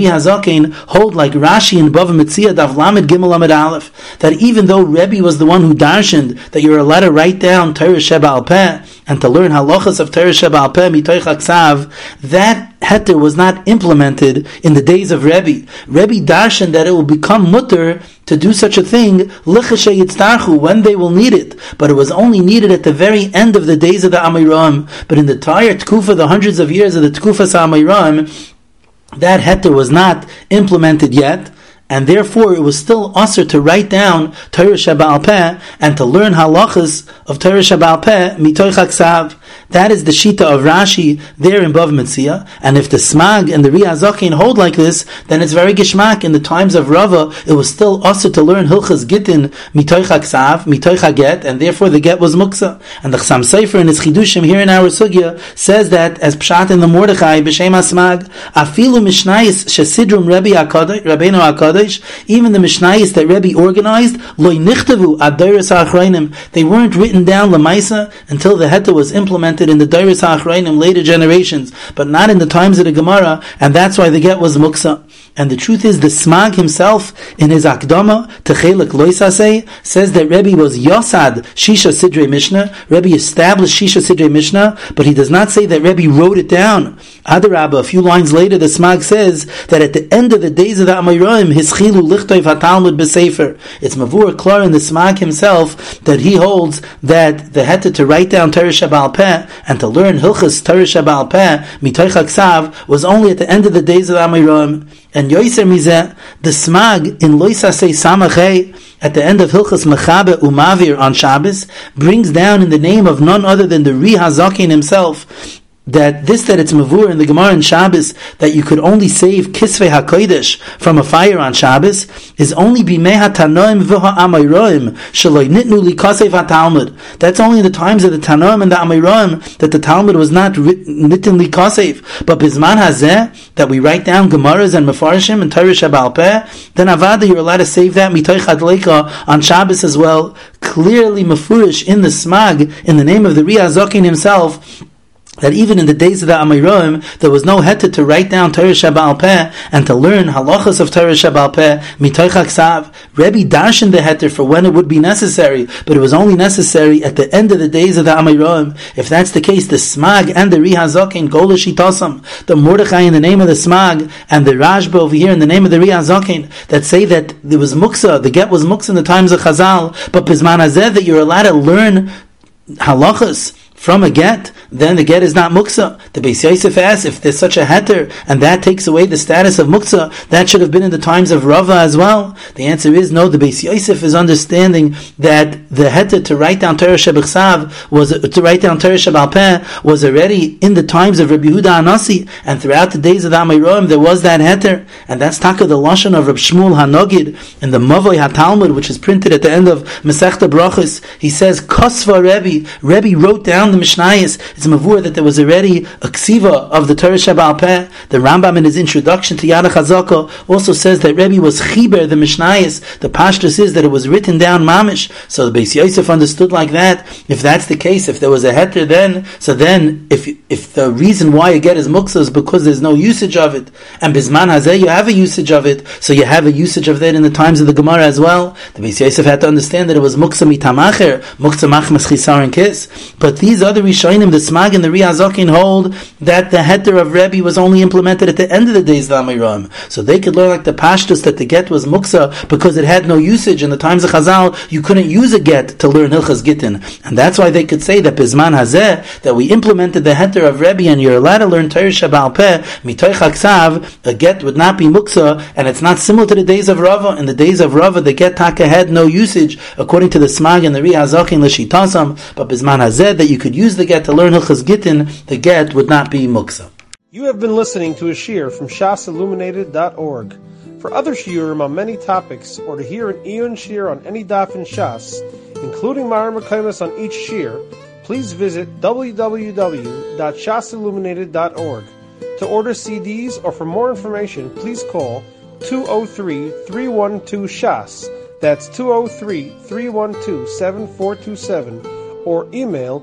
Hold like Rashi and Bava Mitzia Dav Lamed Gimel Lamed Aleph, that even though Rebbe was the one who darshaned that you're allowed to write down Torah Sheba Al and to learn halachas of Torah Sheba Al Peh Mitoich that heter was not implemented in the days of Rebbe. Rebbe darshaned that it will become mutter to do such a thing when they will need it. But it was only needed at the very end of the days of the Amiram. But in the entire Tkufa, the hundreds of years of the Tkufas Amiram, that heter was not implemented yet and therefore it was still usher to write down Torah Shabbat Peh and to learn halachas of Torah Shabbat Peh. That is the shita of Rashi there in Bav Metzia. And if the Smag and the Riazakin hold like this, then it's very gishmak. In the times of Rava, it was still also to learn Hilchas Gittin mitoich haksav, mitoich get, and therefore the get was muksa. And the Chassam Sofer in his Chidushim here in our Sugya says that as Pshat in the Mordechai, B'Shem HaSmag, Afilu Mishnayis Shesidrum Rebbe Rabbeinu HaKadosh, even the Mishnayis that Rebbe organized, Loi Nichtavu Adairis they weren't written down Lamaisa until the Heta was implemented in the Dairis HaAchrayim later generations, but not in the times of the Gemara, and that's why the get was Muksa. And the truth is, the Smag himself, in his Akdama, Techelik Loisase, says that Rebbe was Yosad Shisha Sidre Mishnah. Rebbe established Shisha Sidre Mishnah, but he does not say that Rebbe wrote it down. Adarabba, a few lines later, the Smag says that at the end of the days of the Amayroim, his Chilu Lichtoiv HaTalmud B'Sefer. It's Mavur Klar in the Smag himself that he holds that the Heta to write down Torah Shabal Peh and to learn Hilchas Torah Shabal Peh, Mitoich Aksav, was only at the end of the days of the Amayroim. And Yoiser Mizeh, the Smag in Loisasei Samachei, at the end of Hilchas Mechabe Umavir on Shabbos, brings down in the name of none other than the Rihazakin himself, that this that it's mavur in the Gemara and Shabbos that you could only save kisvei hakodesh from a fire on Shabbos is only bimei hatanoim v'ha amayroim shaloi nitnu likasev hatalmud. That's only in the times of the Tanoim and the Amayroim that the Talmud was not nitin likasev. But bisman hazeh that we write down Gemaras and Mefarshim and Torah Shabbal Peh, then avada you're allowed to save that mitoich adleika on Shabbos as well. Clearly mafurish in the smag in the name of the Riazokin himself that even in the days of the Amiroim, there was no heter to write down Torah Shabbal Peh and to learn halachas of Torah Shabbal Peh, mitoich haksav. Rebbe darshan the heter for when it would be necessary, but it was only necessary at the end of the days of the Amiroim. If that's the case, the Smag and the Rihazokin go l'shitasam, the Mordechai in the name of the Smag, and the Rashba over here in the name of the Rihazokin, that say that there was muksa, the get was muksa in the times of Chazal, but Pizman Hazeh, that you're allowed to learn halachas from a get, then the get is not muksa. The Beis Yosef asks if there's such a heter, and that takes away the status of muksa, that should have been in the times of Rava as well. The answer is no. The Beis Yosef is understanding that the heter to write down Torah Shebechsav was to write down Torah Shebalpeh was already in the times of Rabbi Yehuda Anasi, and throughout the days of the Amiroim there was that heter, and that's taka the lashon of Rabbi Shmuel Hanogid in the Mavoi HaTalmud, which is printed at the end of Masechta Brachos. He says Kosva Rebbe. Rebbe wrote down the Mishnayis, it's mavur that there was already a ksiva of the Torah Shabbal. The Rambam in his introduction to Yad Chazaka also says that Rebbe was chiber the Mishnayis. The pashtus is that it was written down mamish. So the Beis Yosef understood like that. If that's the case, if there was a heter then, so then if if the reason why you get is muksa is because there's no usage of it, and bisman hazeh you have a usage of it, so you have a usage of that in the times of the Gemara as well. The Beis Yosef had to understand that it was muksa mitamacher, muksa machmas chisar and kiss. But these these other Rishonim, the Smag and the Riazokin hold that the heter of Rebbe was only implemented at the end of the days of Amiram. So they could learn like the Pashtus that the get was muksa because it had no usage in the times of Chazal. You couldn't use a get to learn Hilchas Gittin, and that's why they could say that Bisman Hazeh that we implemented the heter of Rebbe and you're allowed to learn Torah Shabal Peh mitoich. A get would not be muksa, and it's not similar to the days of Rava. In the days of Rava, the get taka had no usage according to the Smag and the Riazokin l'shitasam, but Bisman Hazeh that you could use the get to learn Hilchas Gittin, the get would not be muksa. You have been listening to a shiur from shasilluminated.org. For other shiurim on many topics, or to hear an Eon shiur on any daf in Shas, including mareh mekomos on each shiur, please visit www.shasilluminated.org. To order CDs or for more information, please call 203-312-SHAS. That's 203-312-7427 or email